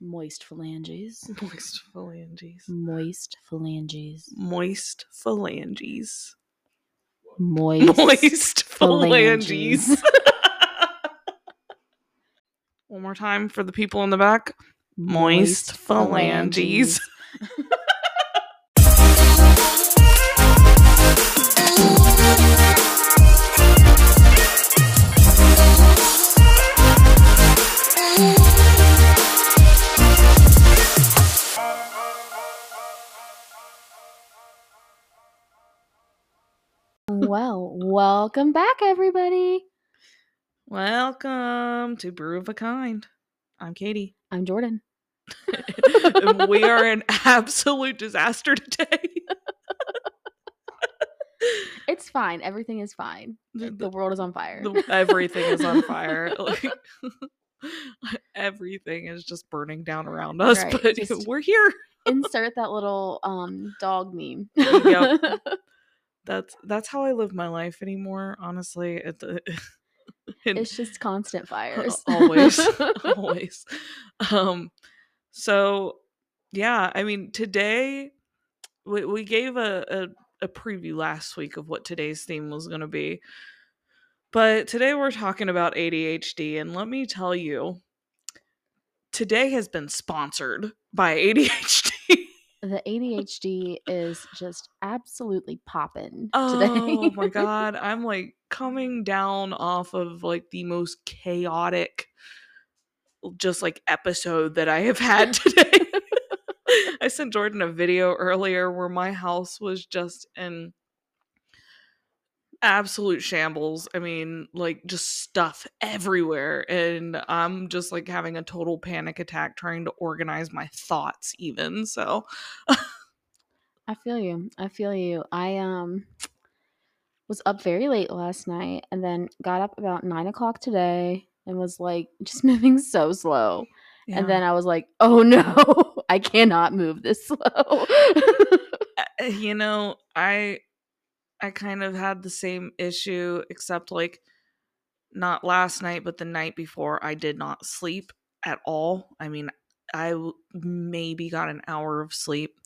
Moist phalanges. Moist phalanges. Moist phalanges. Moist phalanges. Moist. Moist phalanges. phalanges. One more time for the people in the back. Moist phalanges. well, welcome back, everybody. Welcome to Brew of a Kind. I'm Katie. I'm Jordan. We are an absolute disaster today. It's fine. Everything is fine. The- The world is on fire. the- everything is on fire. Like, everything is just burning down around us, Right, but just- we're here. Insert that little um dog meme. Yep. That's that's how I live my life anymore. Honestly, it, it's just constant fires. always, always. Um, so yeah, I mean, today we we gave a, a a preview last week of what today's theme was going to be, but today we're talking about ADHD, and let me tell you, today has been sponsored by ADHD. The ADHD is just absolutely popping Oh today. Oh my god, I'm like coming down off of like the most chaotic just like episode that I have had today. I sent Jordan a video earlier where my house was just in absolute shambles. I mean, like just stuff everywhere and I'm just like having a total panic attack trying to organize my thoughts even. So, I feel you. I feel you. I um was up very late last night and then got up about nine o'clock today and was like just moving so slow. yeah. And then I was like, oh no, I cannot move this slow. uh, you know i i kind of had the same issue except like not last night but the night before i did not sleep at all i mean I maybe got an hour of sleep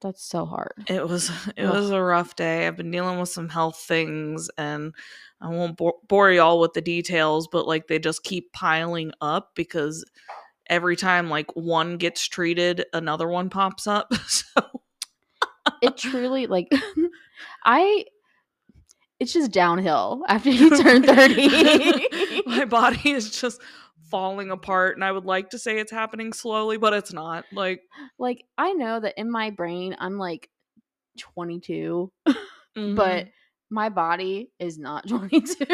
That's so hard. it was it Ugh. was a rough day i've been dealing with some health things and i won't bo- bore y'all with the details but like they just keep piling up because every time like one gets treated another one pops up so It truly like I it's just downhill after you turn 30. my body is just falling apart and i would like to say it's happening slowly but it's not like like I know that in my brain I'm like 22, mhm. but my body is not 22.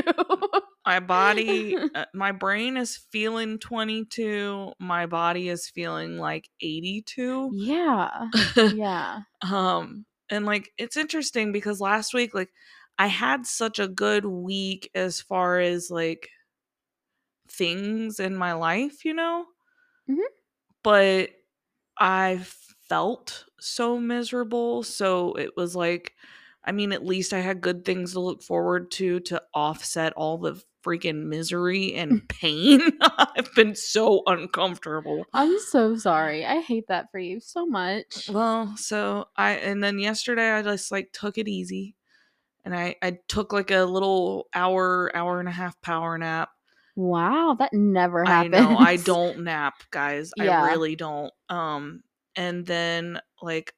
my body uh, my brain is feeling 22 my body is feeling like 82 yeah. Yeah. um and like it's interesting because last week like i had such a good week as far as like things in my life you know Mhm. but i felt so miserable so it was like i mean at least i had good things to look forward to to offset all the freaking misery and pain i've been so uncomfortable I'm so sorry. I hate that for you so much. well, so I and then yesterday I just like took it easy. And I I took like a little hour hour and a half power nap. Wow, that never I know I don't nap, guys. Yeah. I really don't. Um and then like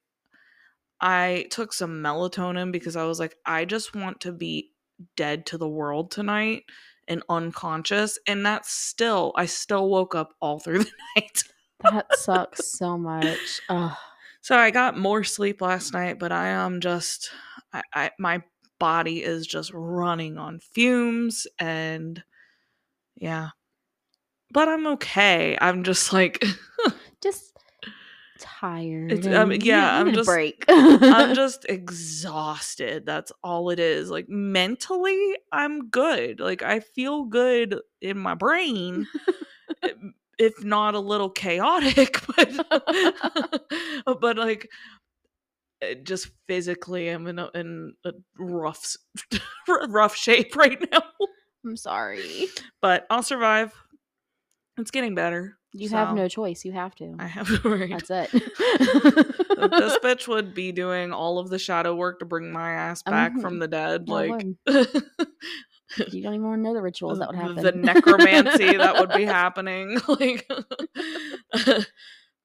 I took some melatonin because I was like I just want to be dead to the world tonight and unconscious and that's still I still woke up all through the night. That sucks so much. Ugh. So I got more sleep last night, but I am just I, I my body is just running on fumes and yeah. But I'm okay. I'm just like Just tired. Um, yeah, I'm just- break. I'm just exhausted. That's all it is. Like mentally, I'm good. Like I feel good in my brain. if not a little chaotic, but but like just physically I'm in a, in a rough rough shape right now. I'm sorry. But I'll survive. It's getting better. You have no choice. You have to. I have to. right. That's it. this bitch would be doing all of the shadow work to bring my ass back Mhm. from the dead. I Like. You don't even want to know the rituals that would happen. the necromancy that would be happening. Like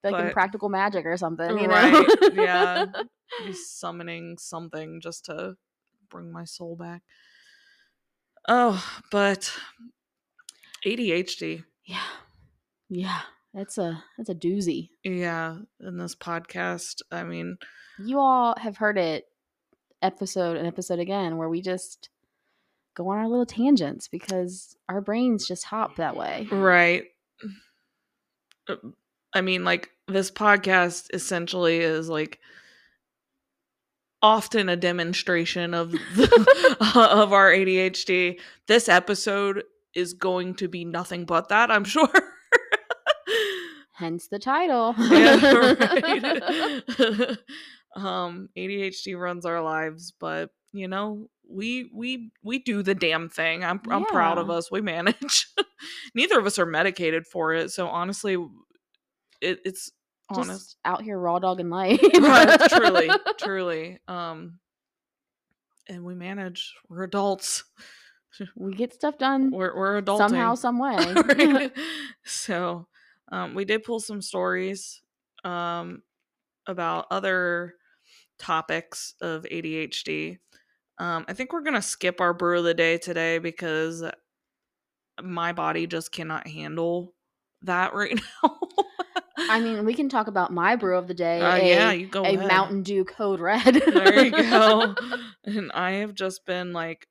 like in practical magic or something, you know? Right, yeah. be summoning something just to bring my soul back. Oh, but ADHD. Yeah. Yeah. That's a that's a doozy. Yeah, in this podcast, I mean, You all have heard it episode and episode again where we just go on our little tangents because our brains just hop that way. right. Uh, I mean, like this podcast essentially is like often a demonstration of of our ADHD. This episode is going to be nothing but that, I'm sure. Hence the title. yeah, um, ADHD runs our lives, but you know, we we we do the damn thing. I'm I'm proud of us. We manage. Neither of us are medicated for it, so honestly, it, it's honest. just out here raw dogging life. Right, truly, truly. Um, and we manage. We're adults. we get stuff done We're we're adulting somehow, some way. right? So, um, we did pull some stories um, about other topics of ADHD. Um, I think we're gonna skip our brew of the day today because my body just cannot handle that right now. I mean, we can talk about my brew of the day. Uh, a, yeah, you go a ahead. Mountain Dew Code Red. there you go. and I have just been like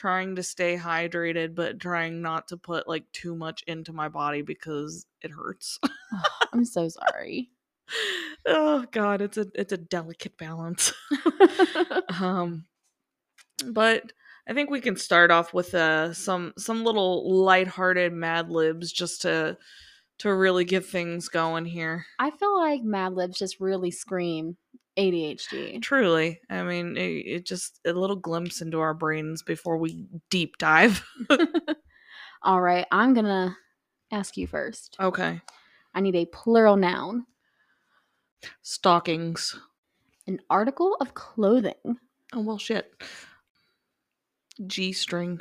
trying to stay hydrated, but trying not to put like too much into my body because it hurts. I'm so sorry. oh god, it's a it's a delicate balance. um but I think we can start off with uh some some little lighthearted Mad Libs just to to really get things going here. I feel like Mad Libs just really scream ADHD. Truly, I mean, it, it just a little glimpse into our brains before we deep dive. All right, I'm gonna ask you first. okay, I need a plural noun, stockings. an article of clothing, Oh well, shit. G string.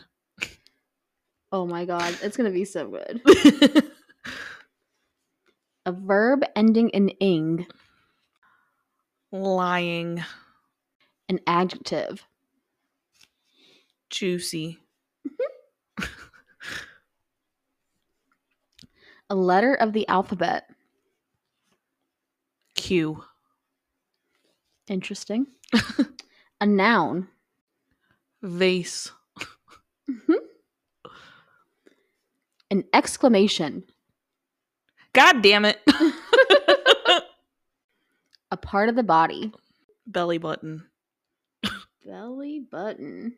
Oh my god, it's gonna be so good. A verb ending in ing, Lying. an adjective, Juicy. a letter of the alphabet. Q. Interesting. a noun, Vase. Mm-hmm. an exclamation, God damn it. a part of the body. Belly button. Belly button.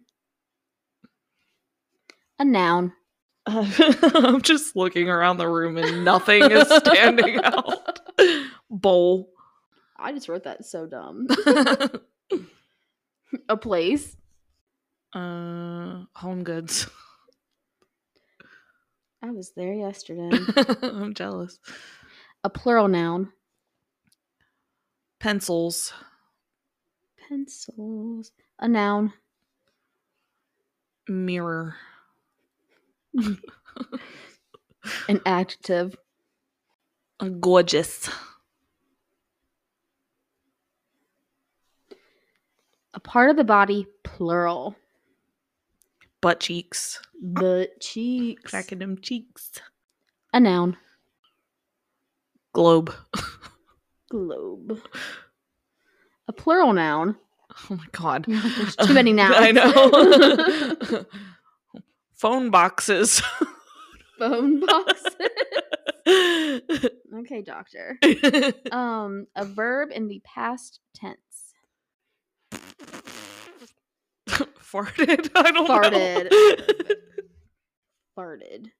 A noun. I'm just looking around the room and nothing is standing out. Bowl. I just wrote that so dumb. a place. uh, home goods. I was there yesterday. I'm jealous. a plural noun. Pencils. Pencils. A noun. Mirror. An adjective. Gorgeous. A part of the body, plural. Butt cheeks. Butt cheeks. Cracking them cheeks. A noun. Globe. Globe. A plural noun. Oh my god. There's too many nouns. I know. Phone boxes. Phone boxes. okay, doctor. Um, a verb in the past tense. Farted. I don't Farted. know. Farted.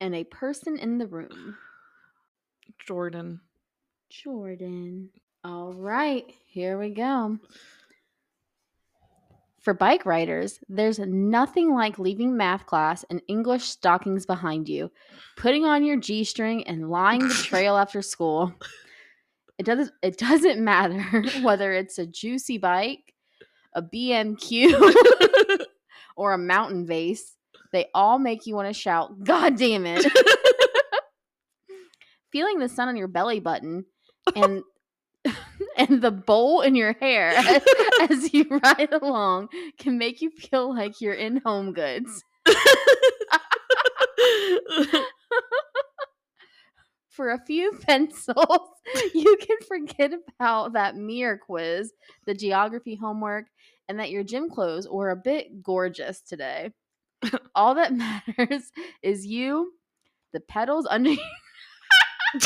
and a person in the room. Jordan. Jordan. All right, here we go. For bike riders, there's nothing like leaving math class and English stockings behind you, putting on your G string and lying the trail after school. It doesn't it doesn't matter whether it's a juicy bike, a BMQ, or a mountain vase. They all make you want to shout, God damn it. Feeling the sun on your belly button and and the bowl in your hair as, as you ride along can make you feel like you're in home goods. For a few pencils, you can forget about that mirror quiz, the geography homework, and that your gym clothes were a bit gorgeous today. All that matters is you, the pedals under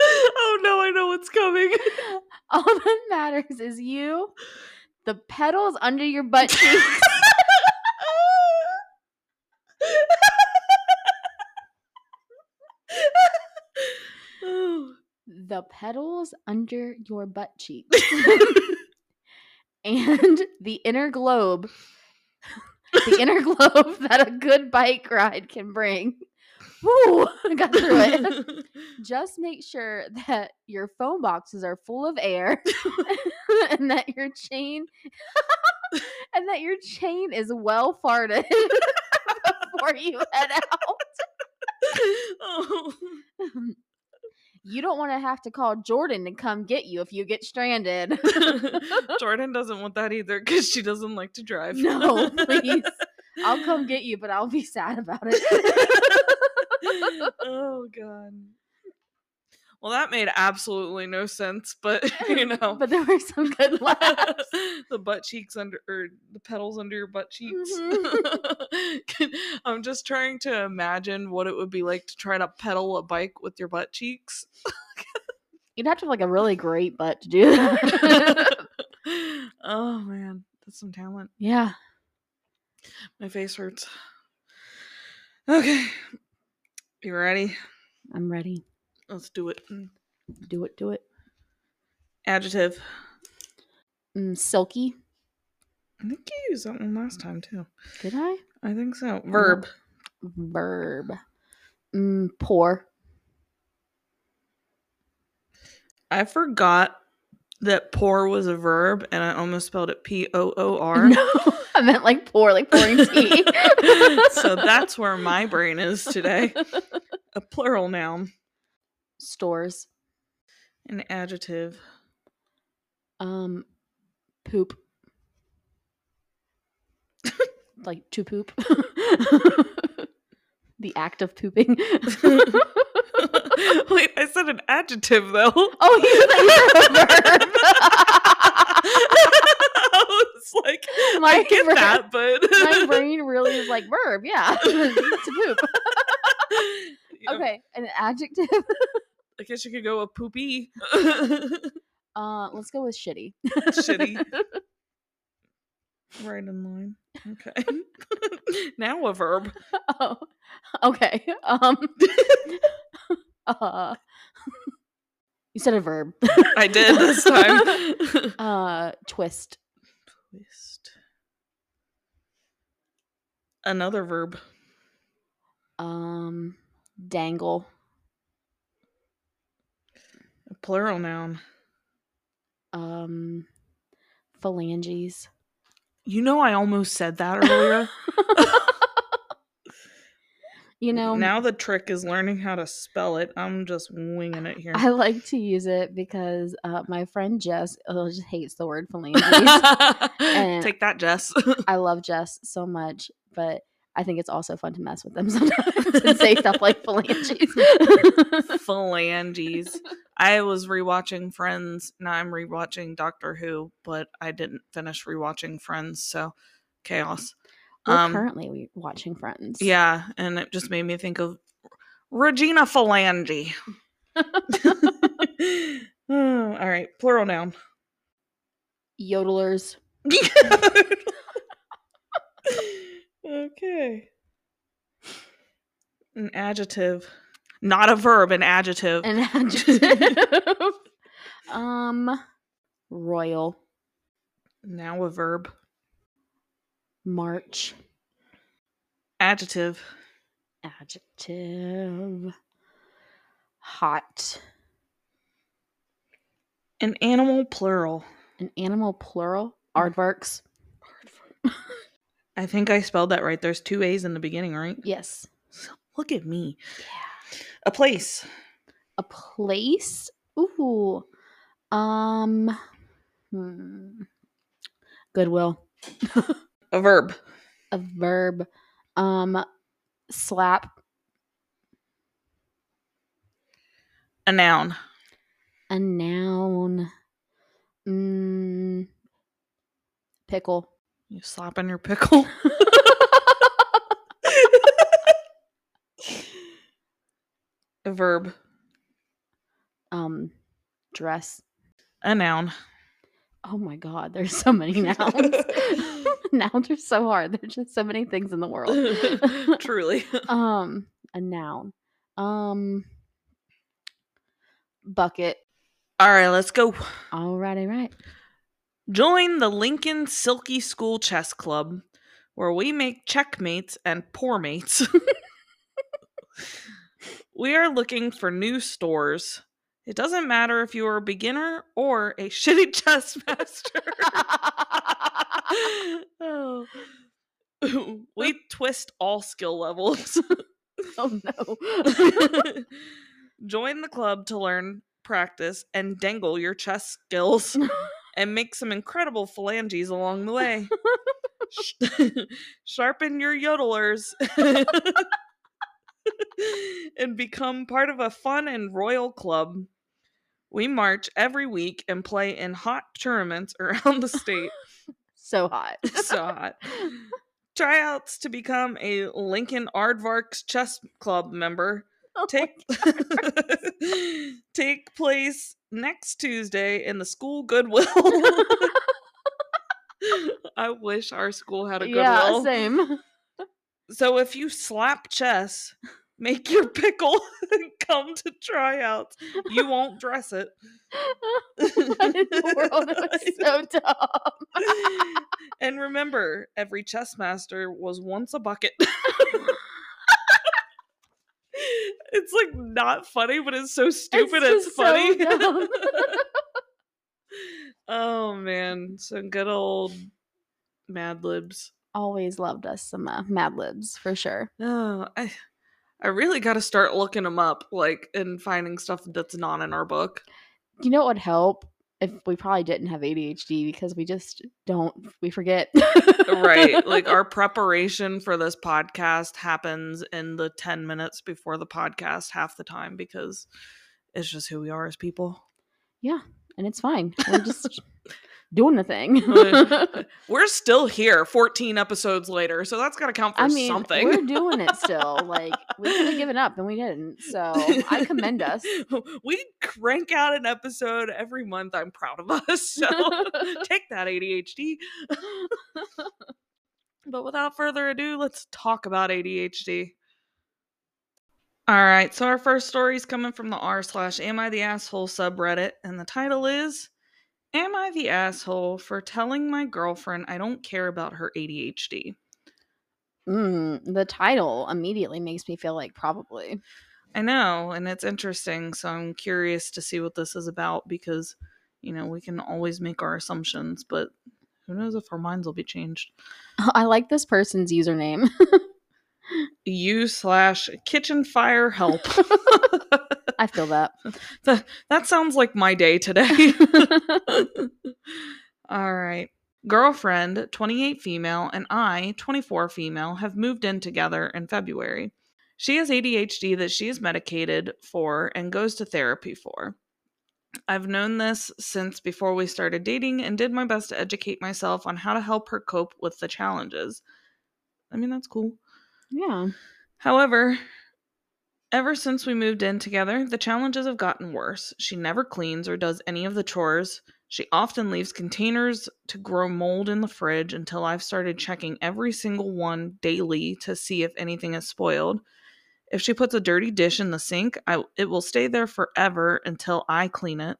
oh no, I know what's coming. all that matters is you, the pedals under your butt cheeks. The pedals under your butt cheeks. and the inner globe the inner globe that a good bike ride can bring. Woo! I got through it. Just make sure that your phone boxes are full of air and that your chain and that your chain is well farted before you head out. oh. You don't want to have to call Jordan to come get you if you get stranded. Jordan doesn't want that either because she doesn't like to drive. No, please. I'll come get you, but I'll be sad about it. oh god. Well, that made absolutely no sense, but you know, but there were some good laughs. the butt cheeks under or the pedals under your butt cheeks. Mhm. I'm just trying to imagine what it would be like to try to pedal a bike with your butt cheeks. You'd have to have like a really great butt to do that. oh man, that's some talent. yeah. My face hurts. Okay. You ready? I'm ready. Let's do it. Do it, do it. Adjective. Mm, silky. I think you used that one last time too. Did I? I think so. Verb. Verb. Mm, poor. I forgot that poor was a verb and I almost spelled it P O O R. No, I meant like pour, like pouring tea. so that's where my brain is today. A plural noun. Stores. An adjective. Um, poop. like to poop. the act of pooping. Wait, I said an adjective though. oh, you said a verb. I was like, I My get brain- that, but My brain really is like verb. Yeah, to poop. Okay, an adjective. I guess you could go a poopy. Uh, let's go with shitty. Shitty. right in line. Okay. now a verb. Oh, okay. Um, uh, you said a verb. I did this time. Uh, twist. Twist. Another verb. Um, dangle. A plural noun. Um, phalanges. You know, I almost said that earlier. you know, now the trick is learning how to spell it. I'm just winging it here. I like to use it because uh, my friend Jess uh, just hates the word phalanges. Take that, Jess. I love Jess so much, but I think it's also fun to mess with them sometimes and say stuff like phalanges. Phalanges. I was rewatching Friends. Now I'm rewatching Doctor Who, but I didn't finish rewatching Friends, so chaos. Um, currently we- watching Friends. Yeah, and it just made me think of Regina Phalange. Oh, all right, plural noun. Yodelers. okay. An adjective. Not a verb, an adjective. An adjective. um, royal. Now a verb. March. Adjective. Adjective. Hot. An animal plural. An animal plural. Aardvarks. I think I spelled that right. There's two A's in the beginning, right? Yes. Look at me. Yeah. A place. A place. Ooh. Um. Hmm. Goodwill. A verb. A verb. Um. Slap. A noun. A noun. Mm, pickle. You slapping your pickle? a verb. um. Dress. A noun. Oh my god, there's so many nouns. nouns are so hard. There's just so many things in the world. Truly. um, a noun. Um, bucket. All right, let's go. Alrighty, right. Join the Lincoln Silky School Chess Club, where we make checkmates and poor mates. we are looking for new stores. It doesn't matter if you are a beginner or a shitty chess master. oh. we twist all skill levels. Oh no. Join the club to learn, practice, and dangle your chess skills and make some incredible phalanges along the way. Sharpen your yodelers and become part of a fun and royal club. We march every week and play in hot tournaments around the state. So hot. so hot. Tryouts to become a Lincoln Aardvarks Chess Club member Oh take take place next Tuesday in the school Goodwill. I wish our school had a Goodwill. yeah, same. so if you slap chess, make your pickle and come to tryouts. You won't dress it. what in the world? It was so dumb. and remember, every chess master was once a bucket. it's like not funny, but it's so stupid. It's, so funny. dumb. oh man, some good old Mad Libs. Always loved us some uh, Mad Libs for sure. Oh, I, I really got to start looking them up, like and finding stuff that's not in our book. You know what would help if we probably didn't have ADHD because we just don't we forget. right like our preparation for this podcast happens in the 10 minutes before the podcast half the time because it's just who we are as people Yeah. and it's fine. We're just doing the thing. we're still here 14 episodes later so that's got to count for I mean, something we're doing it still. Like we could have given up and we didn't. So I commend us. we crank out an episode every month i'm proud of us so take that adhd but without further ado let's talk about adhd all right so our first story is coming from the r slash am i the asshole subreddit and the title is am i the asshole for telling my girlfriend i don't care about her adhd Mm, the title immediately makes me feel like probably. I know, and it's interesting. So I'm curious to see what this is about because, you know, we can always make our assumptions, but who knows if our minds will be changed. I like this person's username. You slash kitchen fire help. I feel that. that, that sounds like my day today. All right. Girlfriend, 28 female, and I, 24 female, have moved in together in February. She has ADHD that she is medicated for and goes to therapy for. I've known this since before we started dating and did my best to educate myself on how to help her cope with the challenges. I mean, that's cool. Yeah. However, ever since we moved in together, the challenges have gotten worse. She never cleans or does any of the chores. She often leaves containers to grow mold in the fridge until I've started checking every single one daily to see if anything is spoiled. If she puts a dirty dish in the sink, I, it will stay there forever until I clean it.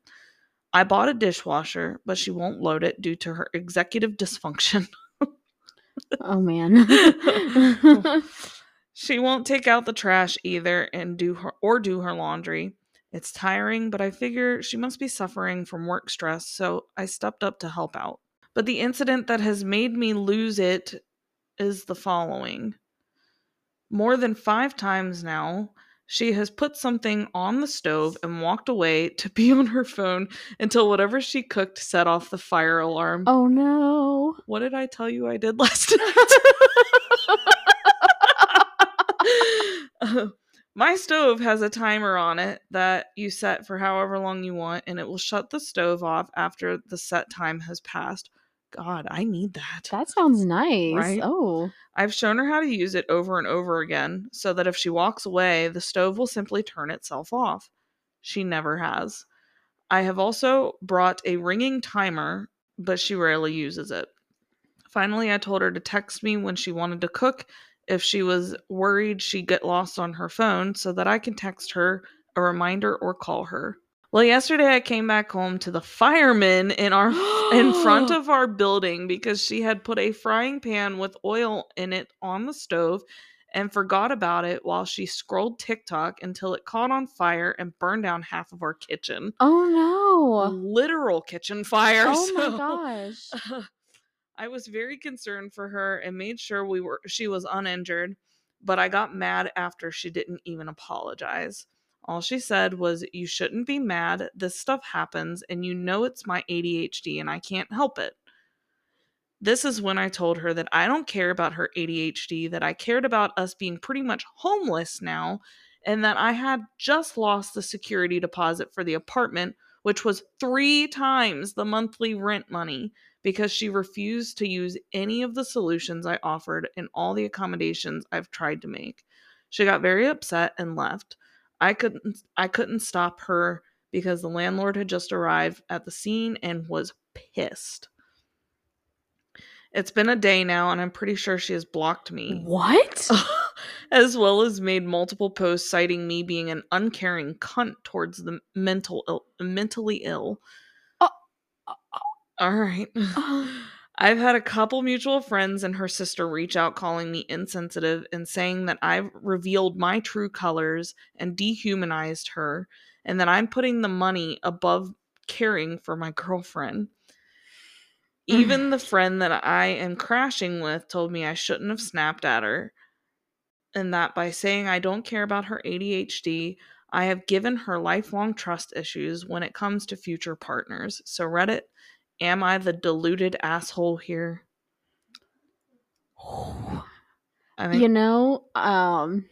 I bought a dishwasher, but she won't load it due to her executive dysfunction. Oh man. she won't take out the trash either and do her or do her laundry. It's tiring, but I figure she must be suffering from work stress, so I stepped up to help out. But the incident that has made me lose it is the following. More than 5 times now, she has put something on the stove and walked away to be on her phone until whatever she cooked set off the fire alarm. oh no. What did I tell you I did last night? Uh, my stove has a timer on it that you set for however long you want, and it will shut the stove off after the set time has passed. God, I need that. That sounds nice. Right? Oh. I've shown her how to use it over and over again so that if she walks away, the stove will simply turn itself off. She never has. I have also brought a ringing timer, but she rarely uses it. Finally, I told her to text me when she wanted to cook if she was worried she'd get lost on her phone so that I can text her a reminder or call her. Well, yesterday I came back home to the firemen in our in front of our building because she had put a frying pan with oil in it on the stove and forgot about it while she scrolled TikTok until it caught on fire and burned down half of our kitchen. Oh no. Literal kitchen fire. Oh my so- gosh. I was very concerned for her and made sure we were she was uninjured, but I got mad after she didn't even apologize. All she said was, You shouldn't be mad. This stuff happens, and you know it's my ADHD and I can't help it. This is when I told her that I don't care about her ADHD, that I cared about us being pretty much homeless now, and that I had just lost the security deposit for the apartment, which was three times the monthly rent money because she refused to use any of the solutions I offered and all the accommodations I've tried to make. She got very upset and left. I couldn't I couldn't stop her because the landlord had just arrived at the scene and was pissed. It's been a day now and I'm pretty sure she has blocked me. What? as well as made multiple posts citing me being an uncaring cunt towards the mental Ill, mentally ill. Oh. All right. I've had a couple mutual friends and her sister reach out calling me insensitive and saying that I've revealed my true colors and dehumanized her and that I'm putting the money above caring for my girlfriend. Even the friend that I am crashing with told me I shouldn't have snapped at her and that by saying I don't care about her ADHD, I have given her lifelong trust issues when it comes to future partners. So, Reddit, am I the deluded asshole here? I think you know, um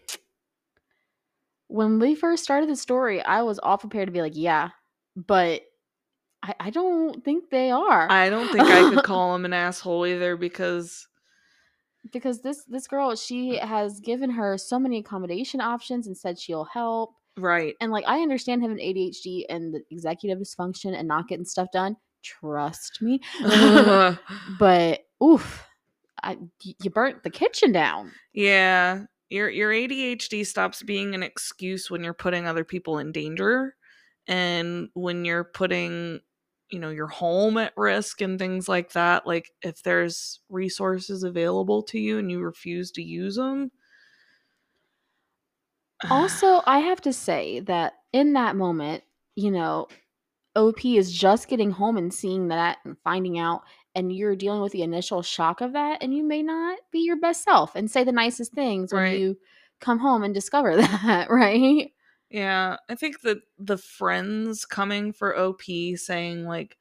when we first started the story, I was all prepared to be like, yeah, but I, I don't think they are. I don't think I could call him an asshole either because because this this girl, she has given her so many accommodation options and said she'll help. right. And like I understand having ADHD and the executive dysfunction and not getting stuff done. Trust me. but oof, I, you burnt the kitchen down. yeah. Your your ADHD stops being an excuse when you're putting other people in danger and when you're putting you know your home at risk and things like that like if there's resources available to you and you refuse to use them Also, I have to say that in that moment, you know, OP is just getting home and seeing that and finding out, and you're dealing with the initial shock of that, and you may not be your best self and say the nicest things when you come home and discover that, right? yeah i think that the friends coming for op saying like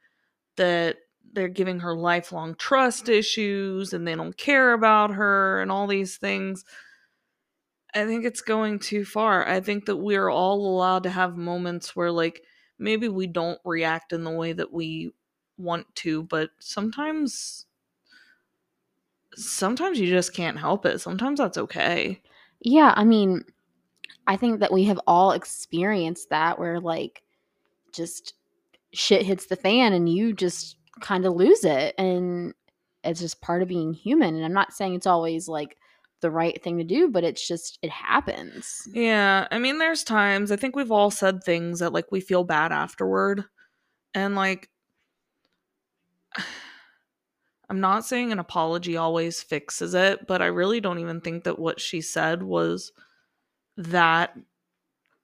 that they're giving her lifelong trust issues and they don't care about her and all these things i think it's going too far i think that we're all allowed to have moments where like maybe we don't react in the way that we want to but sometimes sometimes you just can't help it sometimes that's okay. Yeah, I mean, I think that we have all experienced that where like just shit hits the fan and you just kind of lose it and it's just part of being human and I'm not saying it's always like the right thing to do, but it's just it happens. Yeah, I mean, there's times I think we've all said things that like we feel bad afterward, And like I'm not saying an apology always fixes it, but I really don't even think that what she said was that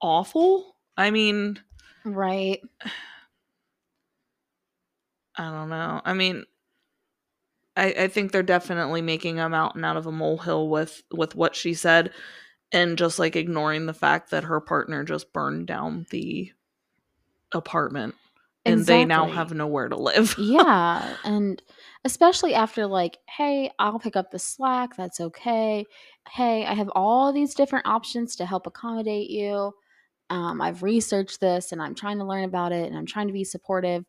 awful. I mean, Right. I don't know. I mean, I, I think they're definitely making a mountain out of a molehill with with what she said, and just like ignoring the fact that her partner just burned down the apartment, and they now have nowhere to live. Yeah, and especially after like, "Hey, I'll pick up the slack, that's okay. Hey, I have all these different options to help accommodate you. Um, I've researched this and I'm trying to learn about it and I'm trying to be supportive."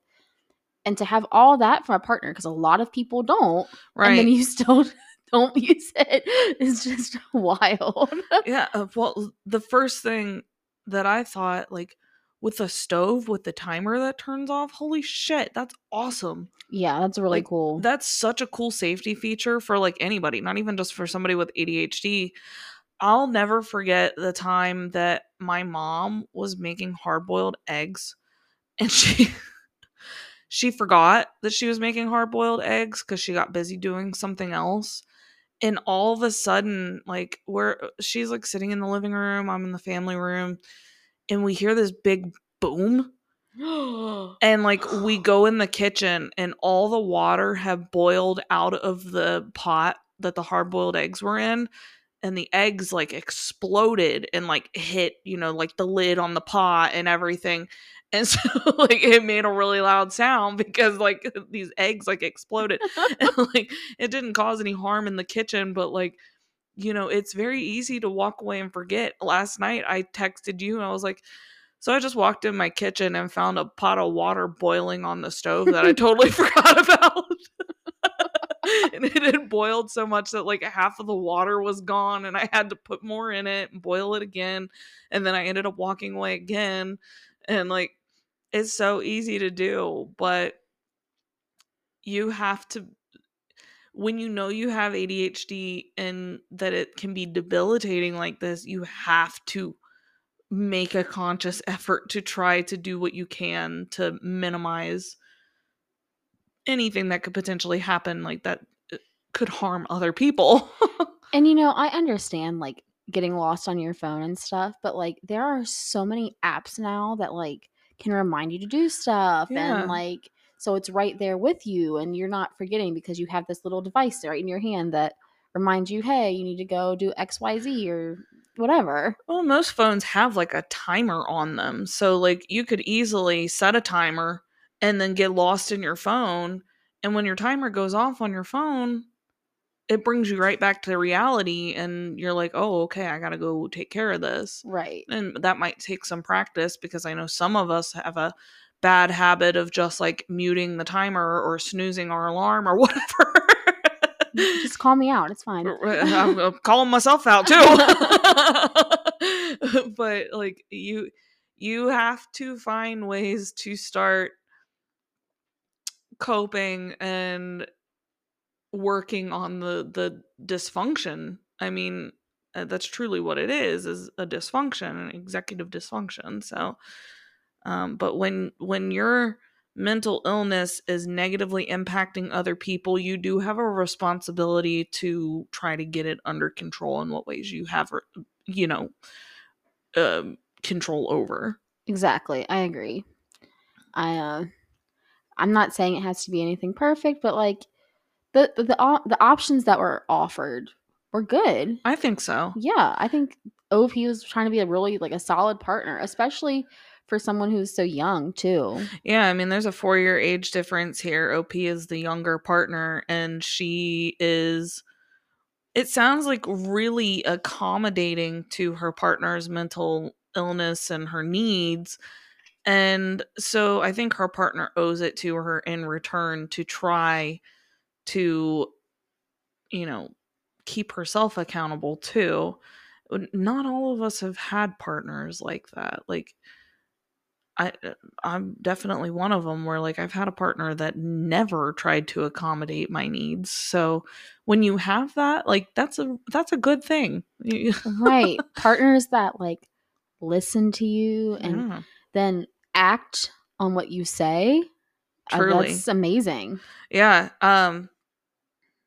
And to have all that from a partner because a lot of people don't, right and then you still don't use it. is just wild. Yeah. Uh, well, the first thing that I thought, like, with the stove with the timer that turns off, holy shit, that's awesome. yeah, that's really Like, cool. That's such a cool safety feature for like anybody, not even just for somebody with ADHD. I'll never forget the time that my mom was making hard-boiled eggs and she she forgot that she was making hard-boiled eggs cuz she got busy doing something else. And all of a sudden, like we're she's like sitting in the living room, I'm in the family room, and we hear this big boom and like we go in the kitchen and all the water have boiled out of the pot that the hard boiled eggs were in and the eggs like exploded and like hit you know like the lid on the pot and everything and so like it made a really loud sound because like these eggs like exploded and like it didn't cause any harm in the kitchen but like you know it's very easy to walk away and forget last night i texted you and i was like so I just walked in my kitchen and found a pot of water boiling on the stove that I totally forgot about. and it had boiled so much that like half of the water was gone and I had to put more in it and boil it again. And then I ended up walking away again. And like it's so easy to do, but you have to when you know you have ADHD and that it can be debilitating like this, you have to make a conscious effort to try to do what you can to minimize anything that could potentially happen like that uh, could harm other people. And you know, I understand like getting lost on your phone and stuff, but like there are so many apps now that like can remind you to do stuff Yeah. and like so it's right there with you and you're not forgetting because you have this little device right in your hand that reminds you, "Hey, you need to go do XYZ or whatever." well, most phones have like a timer on them. So like you could easily set a timer and then get lost in your phone and when your timer goes off on your phone, it brings you right back to reality and you're like, "Oh, okay, I got to go take care of this." Right. and that might take some practice because I know some of us have a bad habit of just like muting the timer or snoozing our alarm or whatever. Just call me out. It's fine. Uh, I'm, I'm calling myself out too. but like you you have to find ways to start coping and working on the the dysfunction. I mean, uh, that's truly what it is is a dysfunction, an executive dysfunction. So um but when when your mental illness is negatively impacting other people, you do have a responsibility to try to get it under control in what ways you have you know um control over. Exactly. I agree. I uh I'm not saying it has to be anything perfect, but like the the the, op- the options that were offered were good. I think so. Yeah, I think OP was trying to be a really like a solid partner, especially for someone who's so young too. Yeah, I mean, there's a four year age difference here. OP is the younger partner, and she is, it sounds like really accommodating to her partner's mental illness and her needs. And so I think her partner owes it to her in return to try to, you know, keep herself accountable too. Not all of us have had partners like that. Like, I I'm definitely one of them where like I've had a partner that never tried to accommodate my needs. So when you have that, like that's a that's a good thing. Right. Partners that like listen to you and Yeah. then act on what you say. uh, Truly. that's amazing. Yeah. Um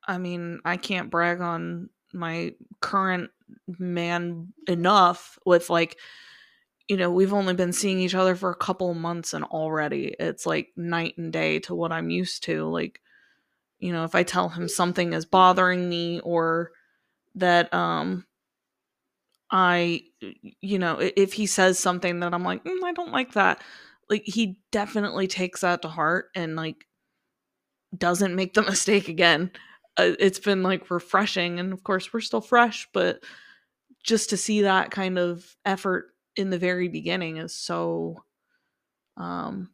I mean, I can't brag on my current man enough with like you know, we've only been seeing each other for a couple months and already it's like night and day to what I'm used to. Like, you know, if I tell him something is bothering me or that um I you know, if he says something that I'm like, mm, I don't like that. Like he definitely takes that to heart and like doesn't make the mistake again. Uh, it's been like refreshing and of course we're still fresh, but just to see that kind of effort in the very beginning is so um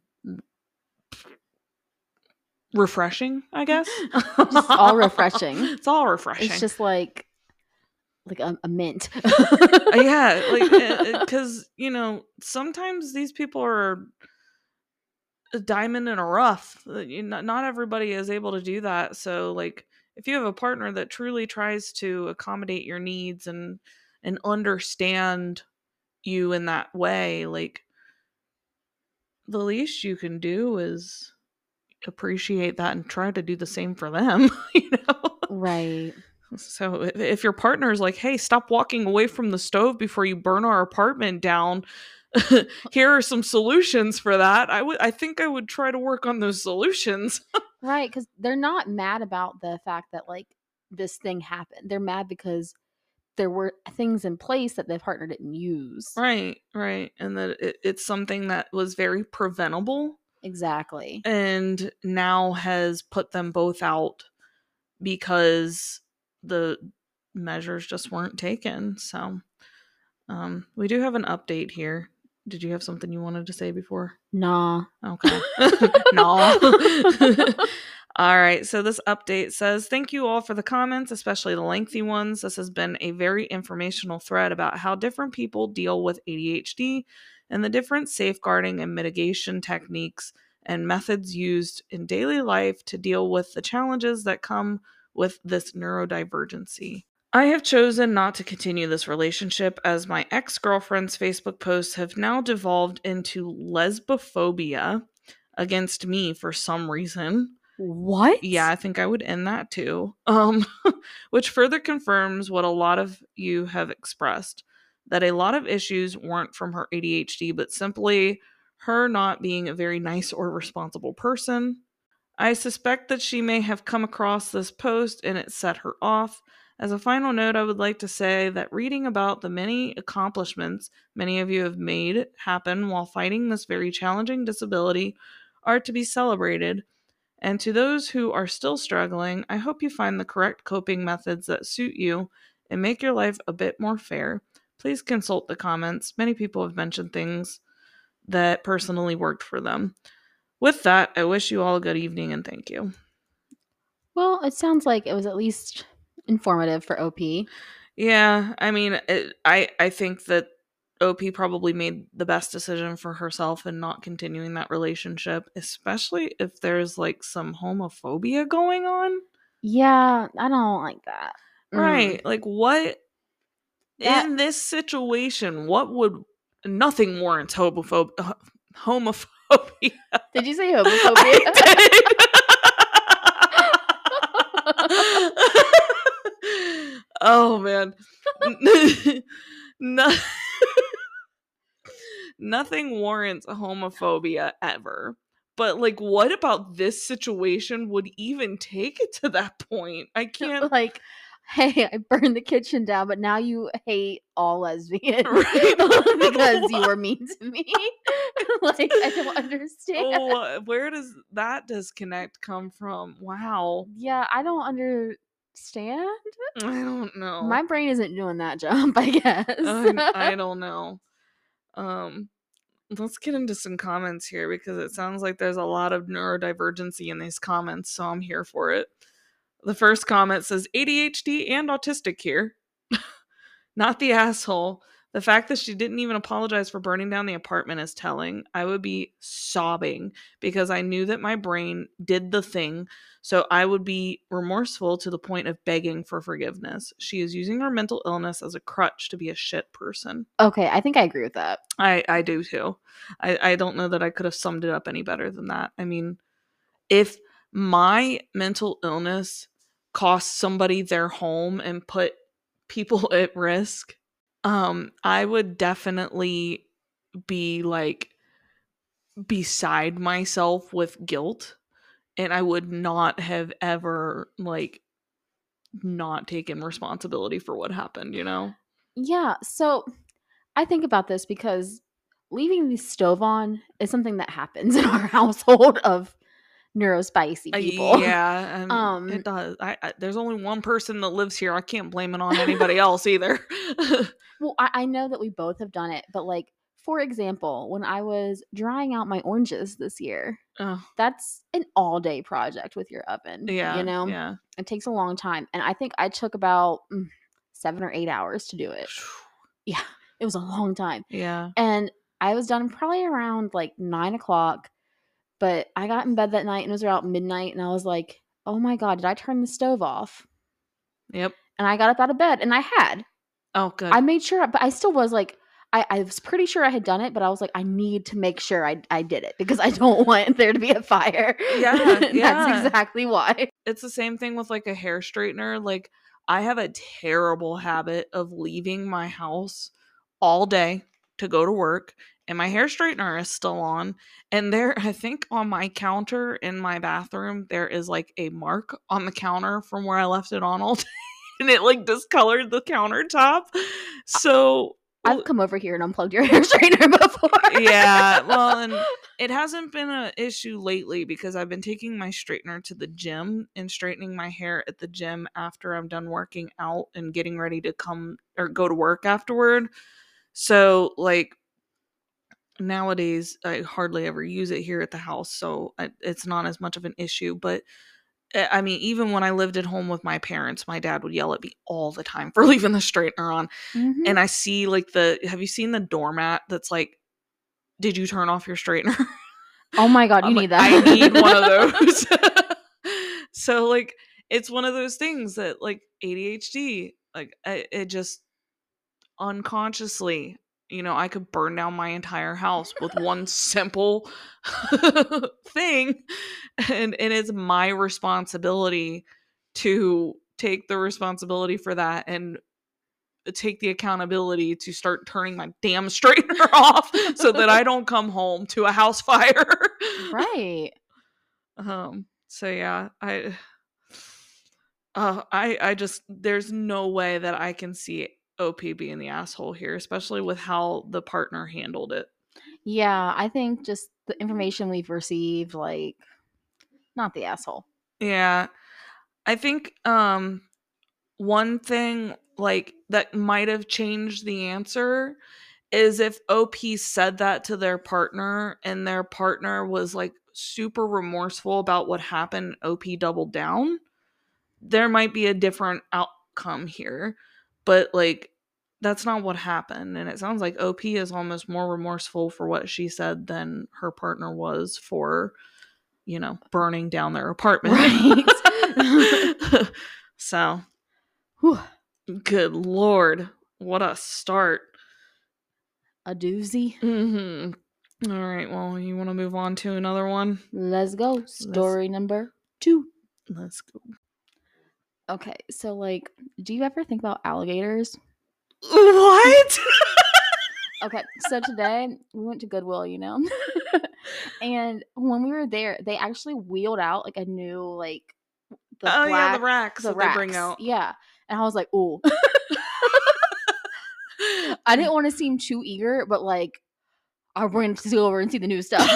refreshing, I guess. Just all refreshing. It's all refreshing. It's just like like a, a mint. Uh, yeah, like because you know sometimes these people are a diamond in a rough. Uh, Not not everybody is able to do that. So like if you have a partner that truly tries to accommodate your needs and and understand you in that way, like the least you can do is appreciate that and try to do the same for them, you know. right. So if, if your partner is like, "Hey, stop walking away from the stove before you burn our apartment down," here are some solutions for that. I would, I think, I would try to work on those solutions. Right, because they're not mad about the fact that like this thing happened. They're mad because there were things in place that the partner didn't use. right, right, and that it, it's something that was very preventable Exactly. and now has put them both out because the measures just weren't taken. So, um, we do have an update here. Did you have something you wanted to say before? Nah. Okay. nah. all right. So this update says thank you all for the comments, especially the lengthy ones. This has been a very informational thread about how different people deal with ADHD and the different safeguarding and mitigation techniques and methods used in daily life to deal with the challenges that come with this neurodivergency. I have chosen not to continue this relationship as my ex girlfriend's Facebook posts have now devolved into lesbophobia against me for some reason. What? Yeah, I think I would end that too. Um, which further confirms what a lot of you have expressed that a lot of issues weren't from her ADHD, but simply her not being a very nice or responsible person. I suspect that she may have come across this post and it set her off. As a final note, I would like to say that reading about the many accomplishments many of you have made happen while fighting this very challenging disability are to be celebrated. And to those who are still struggling, I hope you find the correct coping methods that suit you and make your life a bit more fair. Please consult the comments. Many people have mentioned things that personally worked for them. With that, I wish you all a good evening and thank you. Well, it sounds like it was at least informative for OP. Yeah, I mean, it, I I think that OP probably made the best decision for herself in not continuing that relationship, especially if there's like some homophobia going on. Yeah, I don't like that. Mm. Right. Like what That- in this situation, what would nothing warrants homophob uh, homophobia. Did you say homophobia? Oh man. no- Nothing warrants homophobia ever. But like what about this situation would even take it to that point? I can't like, hey, I burned the kitchen down, but now you hate all lesbians Right. because you were mean to me. like, I don't understand. oh, where does that disconnect come from? Wow. Yeah, I don't understand. I don't know. My brain isn't doing that jump, I guess. I, I don't know. Um, let's get into some comments here because it sounds like there's a lot of neurodivergency in these comments, so I'm here for it. The first comment says ADHD and autistic here. Not the asshole, The fact that she didn't even apologize for burning down the apartment is telling. I would be sobbing because I knew that my brain did the thing, so I would be remorseful to the point of begging for forgiveness. She is using her mental illness as a crutch to be a shit person. Okay, I think I agree with that. I, I do too. I, I don't know that I could have summed it up any better than that. I mean, if my mental illness cost somebody their home and put people at risk, um, I would definitely be like beside myself with guilt. And I would not have ever like not taken responsibility for what happened, you know? Yeah, so I think about this because leaving the stove on is something that happens in our household of neurospicy Uh, people. yeah, um, Um, it does. I, I there's only one person that lives here. I can't blame it on anybody else either. Well, I, I know that we both have done it, but like, for example, when I was drying out my oranges this year, oh, that's an all day project with your oven. yeah, You know, yeah. it takes a long time. And I think I took about mm, seven or eight hours to do it. Yeah. It was a long time. Yeah. And I was done probably around like nine o'clock. But I got in bed that night and it was around midnight. And I was like, oh my God, did I turn the stove off? Yep. And I got up out of bed and I had. Oh, good. I made sure, but I still was like, I, I was pretty sure I had done it, but I was like, I need to make sure I, I did it because I don't want there to be a fire. Yeah, That's yeah. exactly why. it's the same thing with like a hair straightener. Like I have a terrible habit of leaving my house all day to go to work and my hair straightener is still on and there I think on my counter in my bathroom there is like a mark on the counter from where I left it on all day and it like discolored the countertop. So I've come over here and unplugged your hair straightener before. yeah, well, and it hasn't been an issue lately because I've been taking my straightener to the gym and straightening my hair at the gym after I'm done working out and getting ready to come or go to work afterward. So, like, nowadays, I hardly ever use it here at the house, so I, it's not as much of an issue. But eh, I mean, even when I lived at home with my parents, my dad would yell at me all the time for leaving the straightener on Mhm. and I see like the have you seen the doormat that's like did you turn off your straightener? oh my God, you I'm need like, that. I need one of those. so like it's one of those things that like ADHD like I, it just unconsciously you know I could burn down my entire house with one simple thing and and it's my responsibility to take the responsibility for that and take the accountability to start turning my damn straightener off so that I don't come home to a house fire. right. Um so yeah, I uh I I just there's no way that I can see OP being the asshole here, especially with how the partner handled it. Yeah, I think just the information we've received, like, not the asshole. Yeah. I think um one thing like that might have changed the answer is if OP said that to their partner and their partner was like super remorseful about what happened, OP doubled down, there might be a different outcome here. But like that's not what happened and it sounds like OP is almost more remorseful for what she said than her partner was for you know, burning down their apartment. Right. so, Whew, good lord, what a start. a doozy. Mm-hmm. All right, well, you want to move on to another one? Let's go. Story number two. Let's go. Okay, so like, do you ever think about alligators? What? Okay, so today we went to Goodwill, you know, and when we were there, they actually wheeled out like a new like the oh yeah, the racks the that they bring out. Yeah, and I was like, "Ooh." I didn't want to seem too eager, but like, I went to go over and see the new stuff.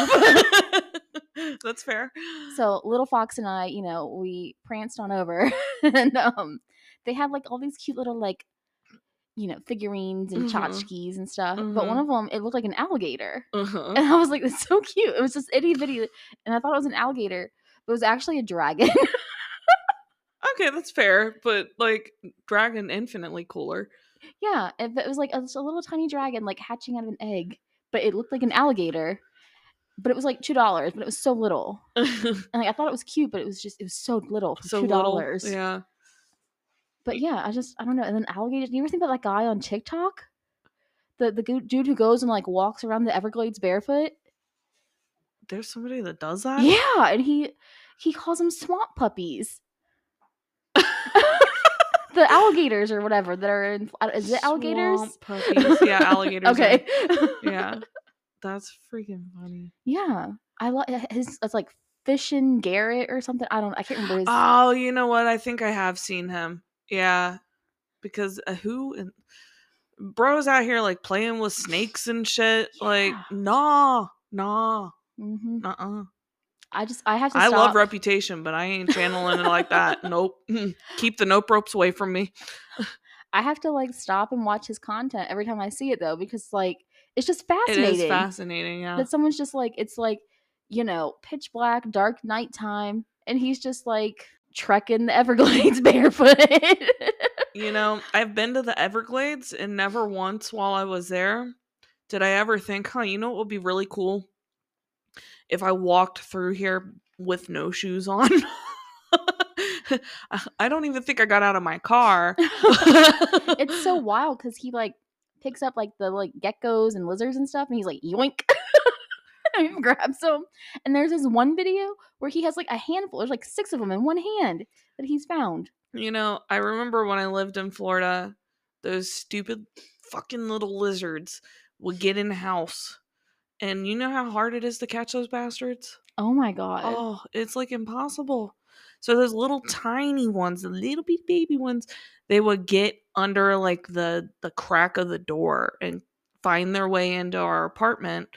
That's fair. so little fox and I, you know, we pranced on over, and um, they had like all these cute little like, you know, figurines and Mhm. tchotchkes and stuff. But one Mhm. of them, it looked like an alligator, Uh-huh. and I was like, "That's so cute." It was just itty bitty, and I thought it was an alligator, but it was actually a dragon. Okay, that's fair, but like Dragon infinitely cooler. Yeah, it, it was like a, a little tiny dragon like hatching out of an egg, but it looked like an alligator. But it was like two dollars, but it was so little. And like I thought it was cute, but it was just it was so little for so two dollars. Yeah. But yeah, I just I don't know. And then alligators. Do you ever think about that guy on TikTok? The the dude who goes and like walks around the Everglades barefoot. There's somebody that does that? Yeah, and he he calls them swamp puppies. the alligators or whatever that are in. uh, Is it alligators? Swamp puppies. Yeah, alligators. are- okay. Yeah. That's freaking funny. yeah, I like his. It's like Fishing Garrett or something. I don't. I can't remember his. Oh, you know what? I think I have seen him. Yeah. Because uh, who in bro's out here like playing with snakes and shit. Like, Yeah. nah, nah, hmm uh-uh. I just I have to. I love reputation, but I ain't channeling it like that. Nope. Keep the nope ropes away from me. I have to like stop and watch his content every time I see it though, because like it's just fascinating. is fascinating, yeah. that someone's just like it's like you know pitch black dark nighttime and he's just like trekking the everglades barefoot You know, I've been to the Everglades and never once while I was there did I ever think, huh, you know what would be really cool? If I walked through here with no shoes on. I- don't even think I got out of my car. it's so wild because he like picks up like the like geckos and lizards and stuff and he's like yoink grabs them and there's this one video where he has like a handful there's like six of them in one hand that he's found You know, I remember when I lived in Florida, those stupid fucking little lizards would get in the house. And you know how hard it is to catch those bastards? oh my god Oh, it's like impossible. So those little tiny ones, the little bit baby ones, they would get under like the the crack of the door and find their way into our apartment.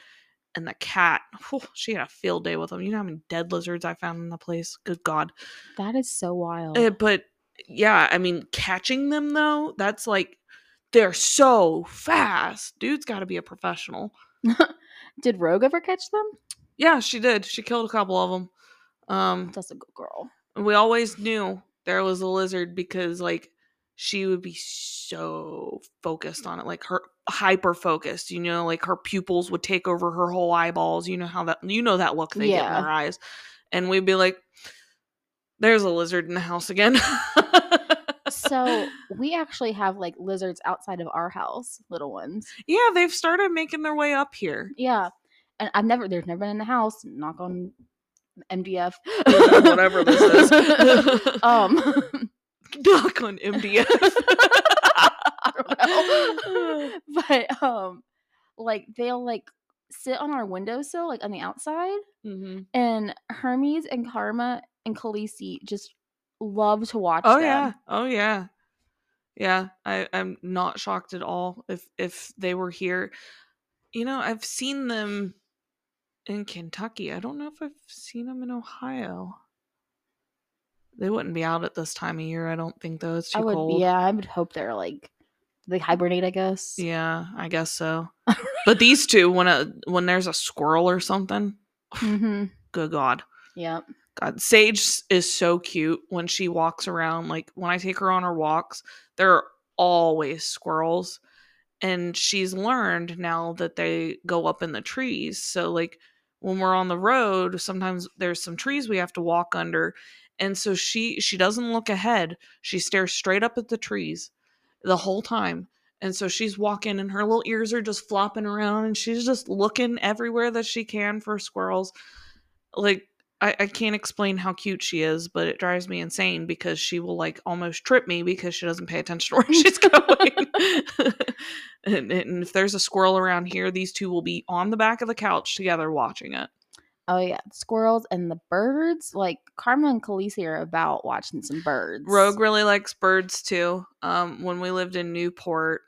And the cat, whew, she had a field day with them. You know how many dead lizards I found in the place? Good God. that is so wild Uh, but yeah, I mean, catching them though, that's like they're so fast. Dude's got to be a professional. did rogue ever catch them Yeah, she did. She killed a couple of them. Um, that's a good girl we always knew there was a lizard because like she would be so focused on it, like her hyper focused. You know, like her pupils would take over her whole eyeballs. You know how that you know that look they get in Yeah. their eyes, and we'd be like, "There's a lizard in the house again." so we actually have like lizards outside of our house, little ones. Yeah, they've started making their way up here. Yeah, and I've never, there's never been in the house. Knock on MDF, Whatever this is. um, Knock on MDF. I don't know, but um, like they'll like sit on our windowsill, like on the outside, Mhm. and Hermes and Karma and Khaleesi just love to watch. Oh them. yeah. Oh yeah. Yeah. I, I'm not shocked at all if if they were here. You know, I've seen them in Kentucky. I don't know if I've seen them in Ohio. They wouldn't be out at this time of year, I don't think though. It's too I would, cold. yeah, I would hope they're like they hibernate. I guess. Yeah, I guess so. but these two, when a when there's a squirrel or something, Mm-hmm. good God. Yep. God, Sage is so cute when she walks around. Like when I take her on her walks, there are always squirrels. And she's learned now that they go up in the trees. So, like when we're on the road, sometimes there's some trees we have to walk under. And so she she doesn't look ahead. She stares straight up at the trees the whole time. And so she's walking and her little ears are just flopping around and she's just looking everywhere that she can for squirrels. Like I, I can't explain how cute she is, but it drives me insane because she will like almost trip me because she doesn't pay attention to where she's going. and, and if there's a squirrel around here, these two will be on the back of the couch together watching it. Oh yeah, squirrels and the birds. Like Karma and Khaleesi are about watching some birds. Rogue really likes birds too. Um, when we lived in Newport,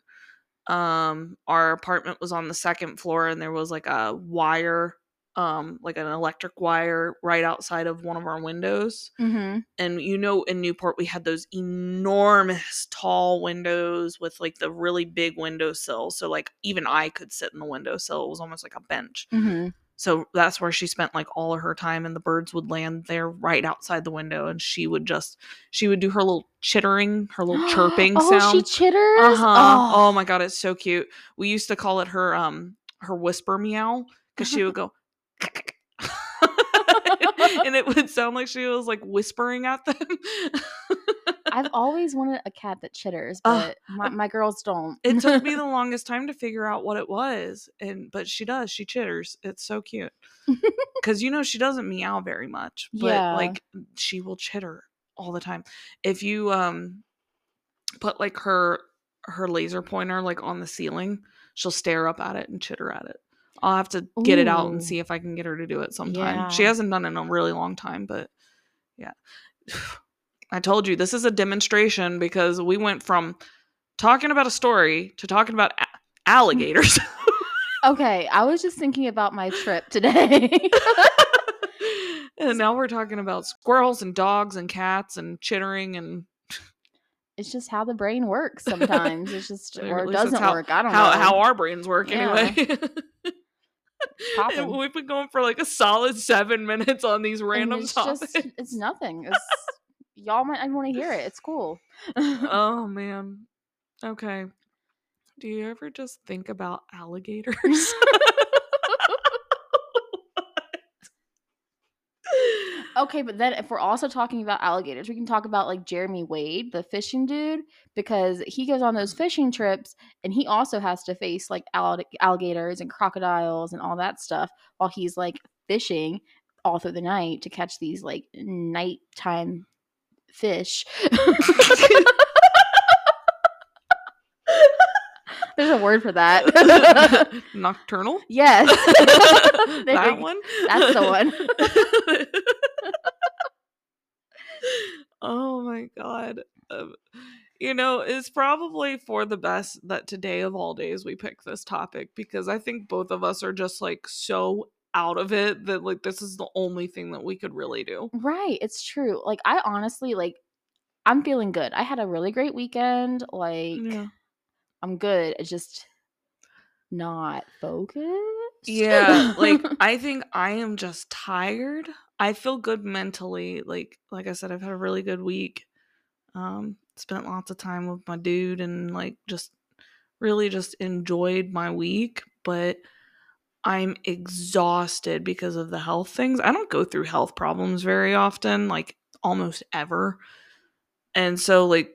um, our apartment was on the second floor and there was like a wire, um, like an electric wire right outside of one of our windows. Mm-hmm. and you know in Newport we had those enormous tall windows with like the really big windowsill so like even I could sit in the windowsill it was almost like a bench Mm-hmm. So that's where she spent like all of her time, and the birds would land there right outside the window, and she would just she would do her little chittering, her little chirping oh, sound. she chitters. Uh huh. Oh. Oh. my god, it's so cute. We used to call it her um her whisper meow because she would go. and it would sound like she was like whispering at them. I've always wanted a cat that chitters, but my, my girls don't. it took me the longest time to figure out what it was, and but she does. She chitters. It's so cute because you know she doesn't meow very much, but Yeah. like she will chitter all the time. If you um put like her her laser pointer like on the ceiling, she'll stare up at it and chitter at it. I'll have to get it out and see if I can get her to do it sometime. She hasn't done it in a really long time, but yeah. I told you this is a demonstration because we went from talking about a story to talking about a- alligators. Okay, I was just thinking about my trip today. and now we're talking about squirrels and dogs and cats and chittering and it's just how the brain works sometimes. It's just Or it doesn't how- work. I don't how know. how our brains work Yeah. anyway. We've been going for like a solid seven minutes on these And random it's topics. just it's nothing. It's, y'all might want to hear it. It's cool. oh man. Okay. Do you ever just think about alligators? okay, but then if we're also talking about alligators, we can talk about like Jeremy Wade, the fishing dude, because he goes on those fishing trips and he also has to face like alli- alligators and crocodiles and all that stuff while he's like fishing all through the night to catch these like nighttime fish. There's a word for that. Nocturnal? yes. That we- one? that's the one. oh my god. Um, you know, it's probably for the best that today of all days we pick this topic because I think both of us are just like so out of it that like this is the only thing that we could really do. Right, it's true. Like I honestly like I'm feeling good. I had a really great weekend. Like Yeah. I'm good. It's just not focused. Yeah, like I think I am just tired. I feel good mentally. Like like I said, I've had a really good week. Um, spent lots of time with my dude and like just really just enjoyed my week, but I'm exhausted because of the health things. I don't go through health problems very often, like almost ever. And so like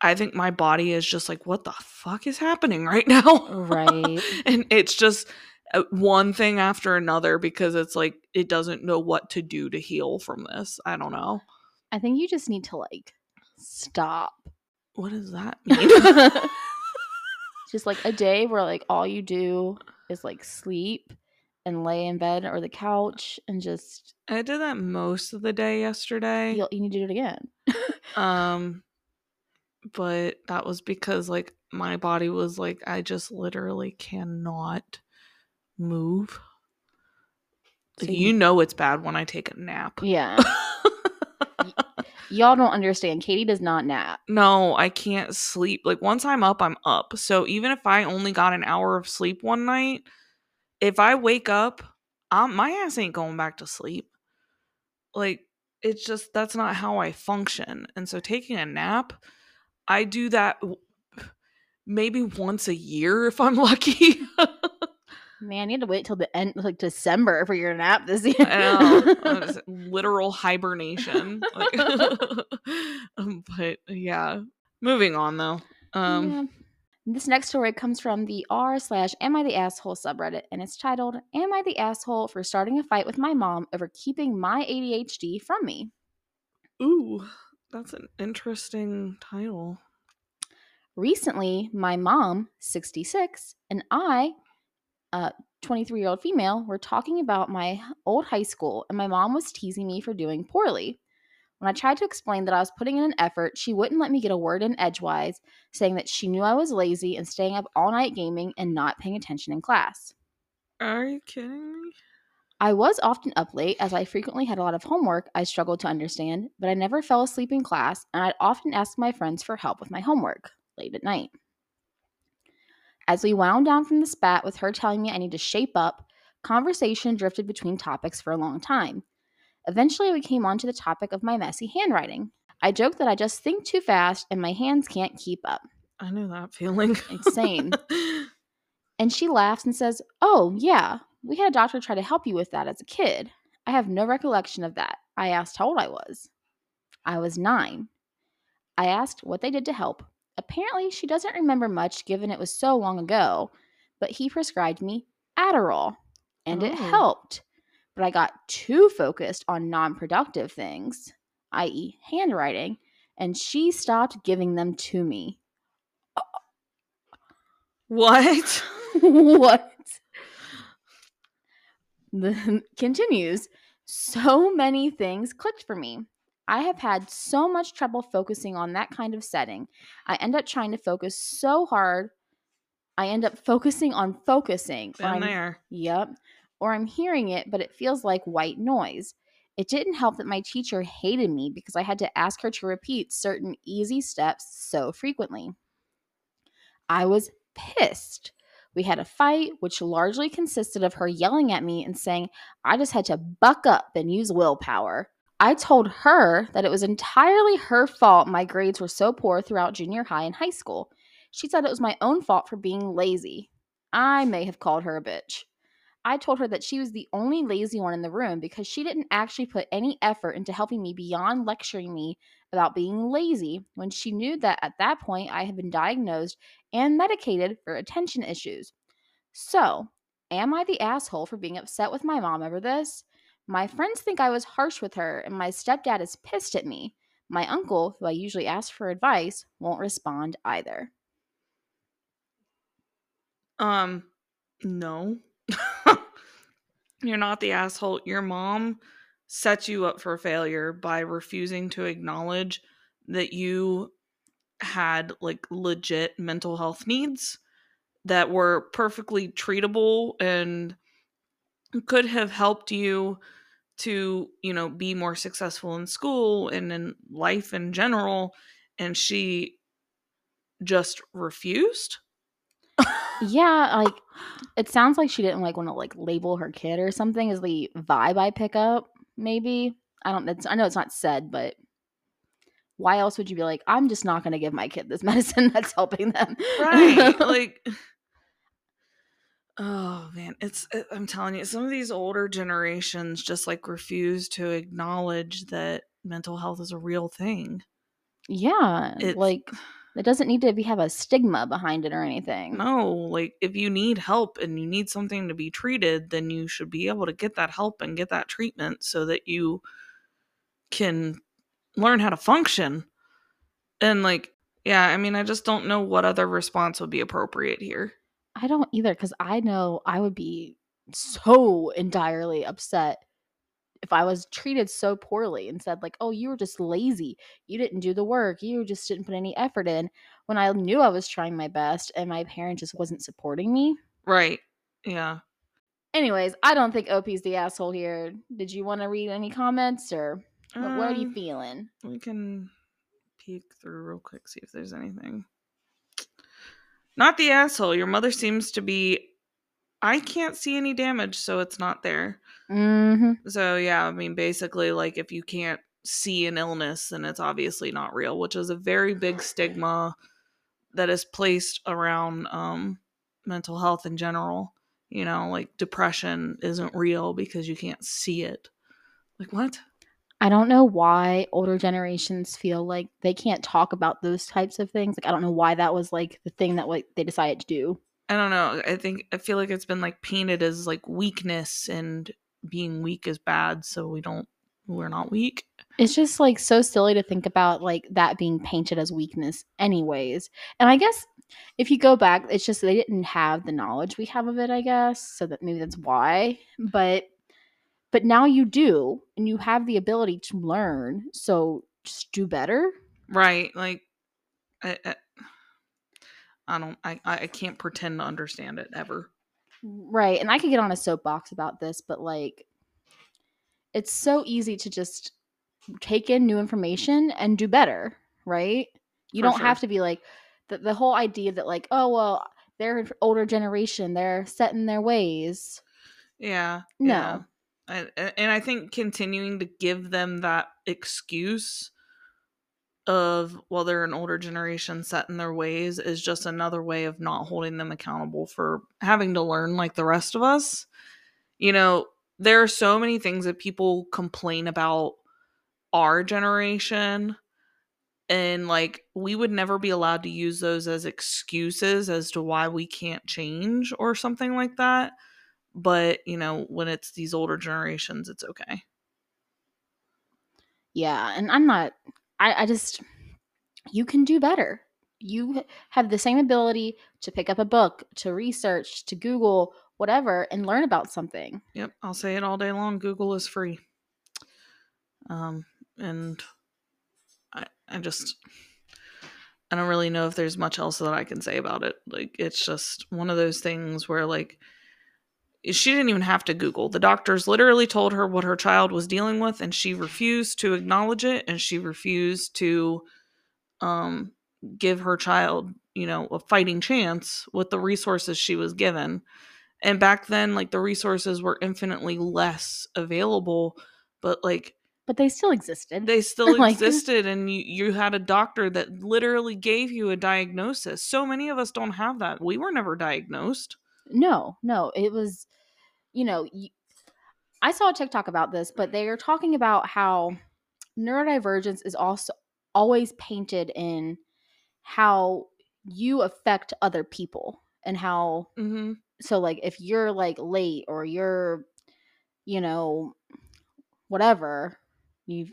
I think my body is just like what the fuck is happening right now? Right. and it's just uh, one thing after another because it's like it doesn't know what to do to heal from this. I don't know. I think you just need to like stop. What does that mean? just like a day where like all you do is like sleep and lay in bed or the couch and just I did that most of the day yesterday. you, you need to do it again. Um but that was because like my body was like I just literally cannot move. So you- you know it's bad when I take a nap. Yeah. Y'all don't understand. Katie does not nap. no, I can't sleep. Like once I'm up, I'm up. So even if I only got an hour of sleep one night, if I wake up, um, my ass ain't going back to sleep. Like it's just that's not how I function. And so taking a nap, I do that maybe once a year if I'm lucky. Man, you had to wait till the end, like December, for your nap this year. Literal hibernation. Like, um, but yeah. Moving on though. Um Yeah. This next story comes from the r slash am I the asshole subreddit, and it's titled "Am I the asshole for starting a fight with my mom over keeping my ADHD from me?" Ooh, that's an interesting title. Recently, my mom, 66, and I, Uh, a 23 year old female, were talking about my old high school, and my mom was teasing me for doing poorly. When I tried to explain that I was putting in an effort, she wouldn't let me get a word in edgewise, saying that she knew I was lazy and staying up all night gaming and not paying attention in class. Are you kidding me? I was often up late as I frequently had a lot of homework I struggled to understand, but I never fell asleep in class, and I'd often ask my friends for help with my homework late at night. As we wound down from the spat with her telling me I need to shape up, Conversation drifted between topics for a long time. Eventually, we came on to the topic of my messy handwriting. I joked that I just think too fast and my hands can't keep up. I know that feeling. Insane. And she laughs and says, Oh, yeah, we had a doctor try to help you with that as a kid. I have no recollection of that. I asked how old I was. I was nine. I asked what they did to help. Apparently, she doesn't remember much given it was so long ago, but he prescribed me Adderall, and it Oh. helped. But I got too focused on non productive things, i.e., handwriting, and she stopped giving them to me. what? what? The continues. So many things clicked for me. I have had so much trouble focusing on that kind of setting. I end up trying to focus so hard. I end up focusing on focusing. Been I'm- there. Yep. Or I'm hearing it, but it feels like white noise. It didn't help that my teacher hated me because I had to ask her to repeat certain easy steps so frequently. I was pissed. We had a fight, which largely consisted of her yelling at me and saying I just had to buck up and use willpower. I told her that it was entirely her fault my grades were so poor throughout junior high and high school. She said it was my own fault for being lazy. I may have called her a bitch. I told her that she was the only lazy one in the room because she didn't actually put any effort into helping me beyond lecturing me about being lazy when she knew that at that point I had been diagnosed and medicated for attention issues. So, am I the asshole for being upset with my mom over this? My friends think I was harsh with her, and my stepdad is pissed at me. My uncle, who I usually ask for advice, won't respond either. Um, no. You're not the asshole. Your mom set you up for failure by refusing to acknowledge that you had like legit mental health needs that were perfectly treatable and could have helped you to, you know, be more successful in school and in life in general and she just refused? Yeah, like it sounds like she didn't like want to like label her kid or something is the vibe I pick up, maybe. I don't it's, I know it's not said, but why else would you be like, I'm just not gonna give my kid this medicine that's helping them? right like oh man it's it- i'm telling you some of these older generations just like refuse to acknowledge that mental health is a real thing yeah. It's- like it doesn't need to be have a stigma behind it or anything. no like if you need help and you need something to be treated then you should be able to get that help and get that treatment so that you can learn how to function and like yeah i mean i just don't know what other response would be appropriate here I don't either because I know I would be so entirely upset if I was treated so poorly and said, like, oh, you were just lazy. You didn't do the work. You just didn't put any effort in when I knew I was trying my best and my parent just wasn't supporting me. right yeah Anyways, I don't think OP's the asshole here. Did you want to read any comments or what, what are you Um, feeling? We can peek through real quick, see if there's anything. Not the asshole. Your mother seems to be. I can't see any damage, so it's not there. Mm-hmm. So, yeah, I mean, basically, like, if you can't see an illness, then it's obviously not real, which is a very big stigma that is placed around um, mental health in general. You know, like depression isn't real because you can't see it. Like, what? I don't know why older generations feel like they can't talk about those types of things. Like I don't know why that was like the thing that like they decided to do. I don't know. I think I feel like it's been like painted as like weakness and being weak is bad, so we don't we're not weak. It's just like so silly to think about like that being painted as weakness anyways. And I guess if you go back, it's just they didn't have the knowledge we have of it, I guess. So that maybe that's why. But but now you do and you have the ability to learn. So just do better. Right. Like I I, I don't I I can't pretend to understand it ever. Right. And I could get on a soapbox about this, but like it's so easy to just take in new information and do better, right? You For don't have to be like the, the whole idea that like, oh well, they're older generation, they're set in their ways. Yeah. No. yeah. And, and I think continuing to give them that excuse of well they're an older generation set in their ways is just another way of not holding them accountable for having to learn like the rest of us. You know there are so many things that people complain about our generation and like we would never be allowed to use those as excuses as to why we can't change or something like that but you know when it's these older generations it's okay Yeah, and I'm not. I, I just. You can do better. You have the same ability to pick up a book, to research, to Google, whatever, and learn about something. Yep, I'll say it all day long. Google is free. Um, and I, I just, I don't really know if there's much else that I can say about it. Like, it's just one of those things where, like, she didn't even have to Google. The doctors literally told her what her child was dealing with, and she refused to acknowledge it, and she refused to, um, give her child, you know, a fighting chance with the resources she was given and back then like the resources were infinitely less available but like But they still existed. they still Like- existed and you, you had a doctor that literally gave you a diagnosis so many of us don't have that we were never diagnosed No, no, it was, you know, I saw a TikTok about this, but they are talking about how neurodivergence is also always painted in how you affect other people and how mm-hmm. so like if you're like late or you're you know whatever you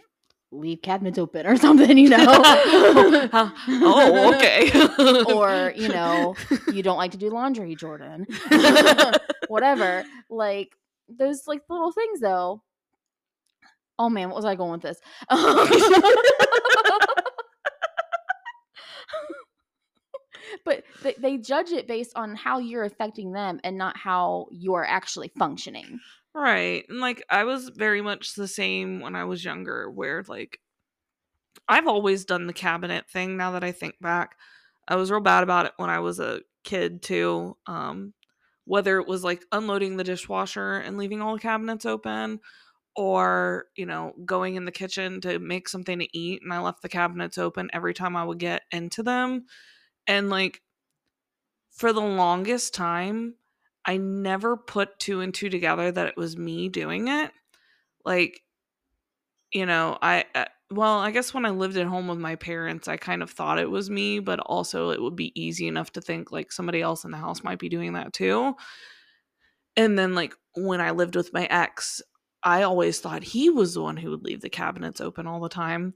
leave cabinets open or something you know? Oh okay. Or you know you don't like to do laundry jordan. Whatever. Like those like little things though. Oh man what was i going with this? But they, they judge it based on how you're affecting them and not how you're actually functioning Right. And like I was very much the same when I was younger, where like I've always done the cabinet thing now that I think back. I was real bad about it when I was a kid too. Um whether it was like unloading the dishwasher and leaving all the cabinets open or, you know, going in the kitchen to make something to eat and I left the cabinets open every time I would get into them. And like for the longest time, I never put two and two together that it was me doing it. Like, you know, I, uh, well, I guess when I lived at home with my parents, I kind of thought it was me, but also it would be easy enough to think like somebody else in the house might be doing that too. And then, like, when I lived with my ex, I always thought he was the one who would leave the cabinets open all the time.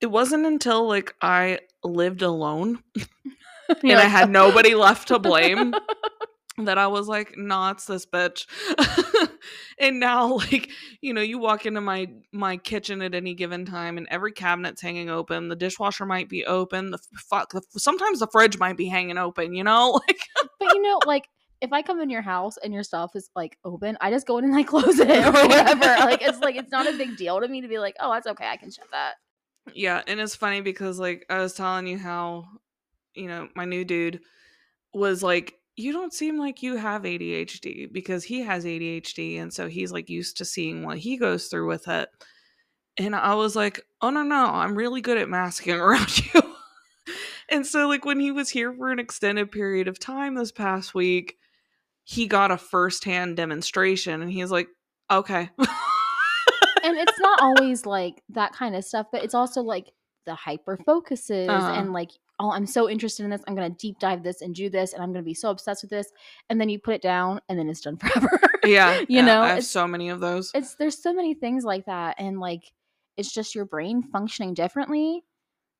It wasn't until like I lived alone and I had nobody left to blame that I was like, nah, it's this bitch. and now, like, you know, you walk into my my kitchen at any given time, and every cabinet's hanging open. The dishwasher might be open. The, fuck the sometimes the fridge might be hanging open. You know, like, but you know like if i come in your house and your stuff is like open i just go in and I close it or whatever like it's like it's not a big deal to me to be like oh that's okay i can shut that yeah. And it's funny because like I was telling you how, you know, my new dude was like. You don't seem like you have ADHD because he has ADHD. And so he's like used to seeing what he goes through with it. And I was like, oh, no, no, I'm really good at masking around you. and so, like, when he was here for an extended period of time this past week, he got a firsthand demonstration and he's like, okay. and it's not always like that kind of stuff but it's also like the hyper focuses Uh-huh. and like oh i'm so interested in this i'm to deep dive this and do this and i'm to be so obsessed with this and then you put it down and then it's done forever yeah. You yeah, know, I have so many of those. it's there's so many things like that and like it's just your brain functioning differently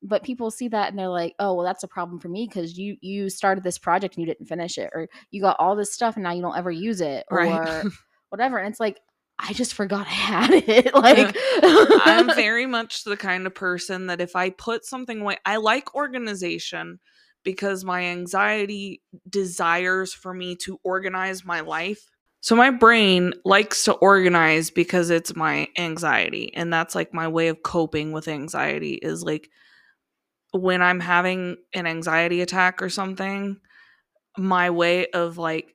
but people see that and they're like oh well that's a problem for me because you you started this project and you didn't finish it or you got all this stuff and now you don't ever use it or Right. whatever and it's like i just forgot i had it like I'm very much the kind of person that if I put something away, I like organization because my anxiety desires for me to organize my life. So my brain likes to organize because it's my anxiety and that's like my way of coping with anxiety is like when I'm having an anxiety attack or something, my way of like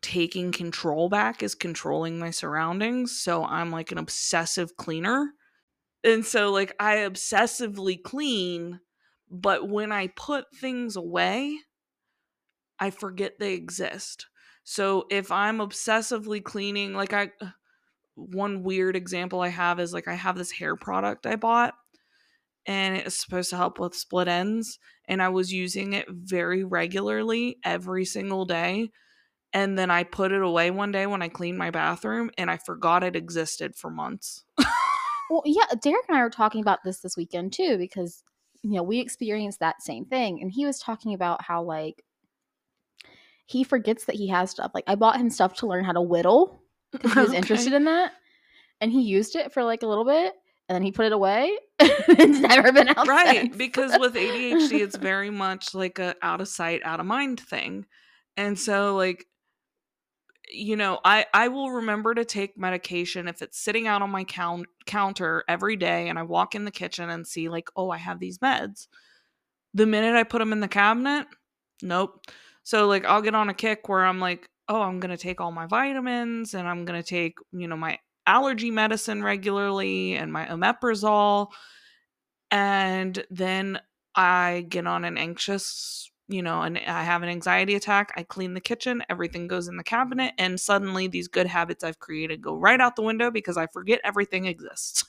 taking control back is controlling my surroundings. So I'm like an obsessive cleaner. And so, like, I obsessively clean, but when I put things away, I forget they exist. So if I'm obsessively cleaning, like, I, one weird example I have is like, I have this hair product I bought and it's supposed to help with split ends. And I was using it very regularly every single day. And then I put it away one day when I cleaned my bathroom and I forgot it existed for months. Well, yeah, Derek and I were talking about this this weekend too because you know we experienced that same thing, and he was talking about how like he forgets that he has stuff. Like I bought him stuff to learn how to whittle because he was interested in that, and he used it for like a little bit, and then he put it away. it's never been out right since. because with adhd it's very much like a out of sight out of mind thing and so like you know i i will remember to take medication if it's sitting out on my count, counter every day and i walk in the kitchen and see like oh i have these meds. The minute i put them in the cabinet nope. So like i'll get on a kick where i'm like oh i'm gonna take all my vitamins and i'm gonna take you know my allergy medicine regularly and my omeprazole. And then I get on an anxious, you know, and I have an anxiety attack. I clean the kitchen, everything goes in the cabinet, and suddenly these good habits I've created go right out the window because I forget everything exists.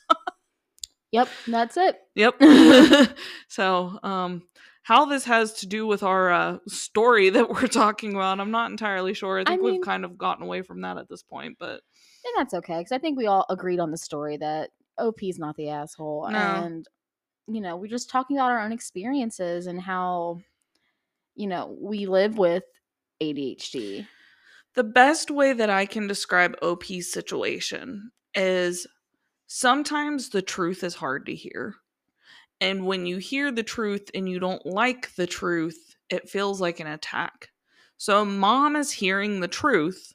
Yep, that's it. yep. so, um how this has to do with our uh, story that we're talking about, I'm not entirely sure. I I think mean- we've kind of gotten away from that at this point, but And that's okay because I think we all agreed on the story that OP's not the asshole. No. And, you know, we're just talking about our own experiences and how, you know, we live with ADHD. The best way that I can describe OP's situation is sometimes the truth is hard to hear. And when you hear the truth and you don't like the truth, it feels like an attack. So, mom is hearing the truth.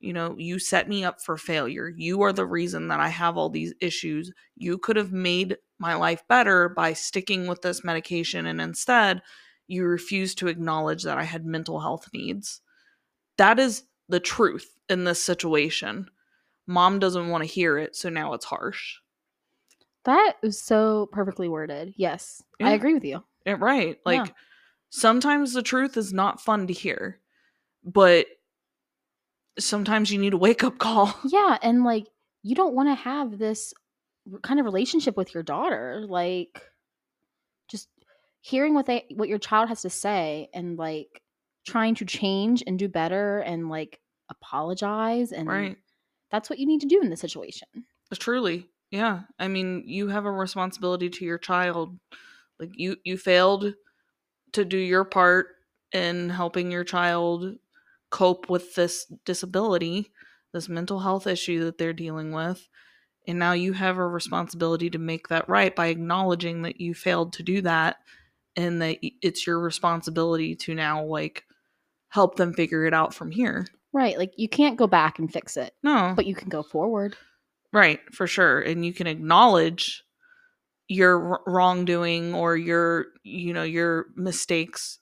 You know, you set me up for failure. You are the reason that I have all these issues. You could have made my life better by sticking with this medication, and instead, you refuse to acknowledge that I had mental health needs that is the truth in this situation. Mom doesn't want to hear it, so now it's harsh. That is so perfectly worded. Yes, I agree with you. Yeah, right. Like Yeah. sometimes the truth is not fun to hear, but sometimes you need a wake up call. Yeah. And like, you don't want to have this kind of relationship with your daughter. Like, hearing what they, what your child has to say and like trying to change and do better and like apologize. And Right. that's what you need to do in this situation. Uh, truly. Yeah. I mean, you have a responsibility to your child. Like you you failed to do your part in helping your child cope with this disability, this mental health issue that they're dealing with. And now you have a responsibility to make that right by acknowledging that you failed to do that and that it's your responsibility to now like help them figure it out from here. Right. Like, you can't go back and fix it, No. but you can go forward. Right, for sure. And you can acknowledge your wrongdoing or your, you know, your mistakes.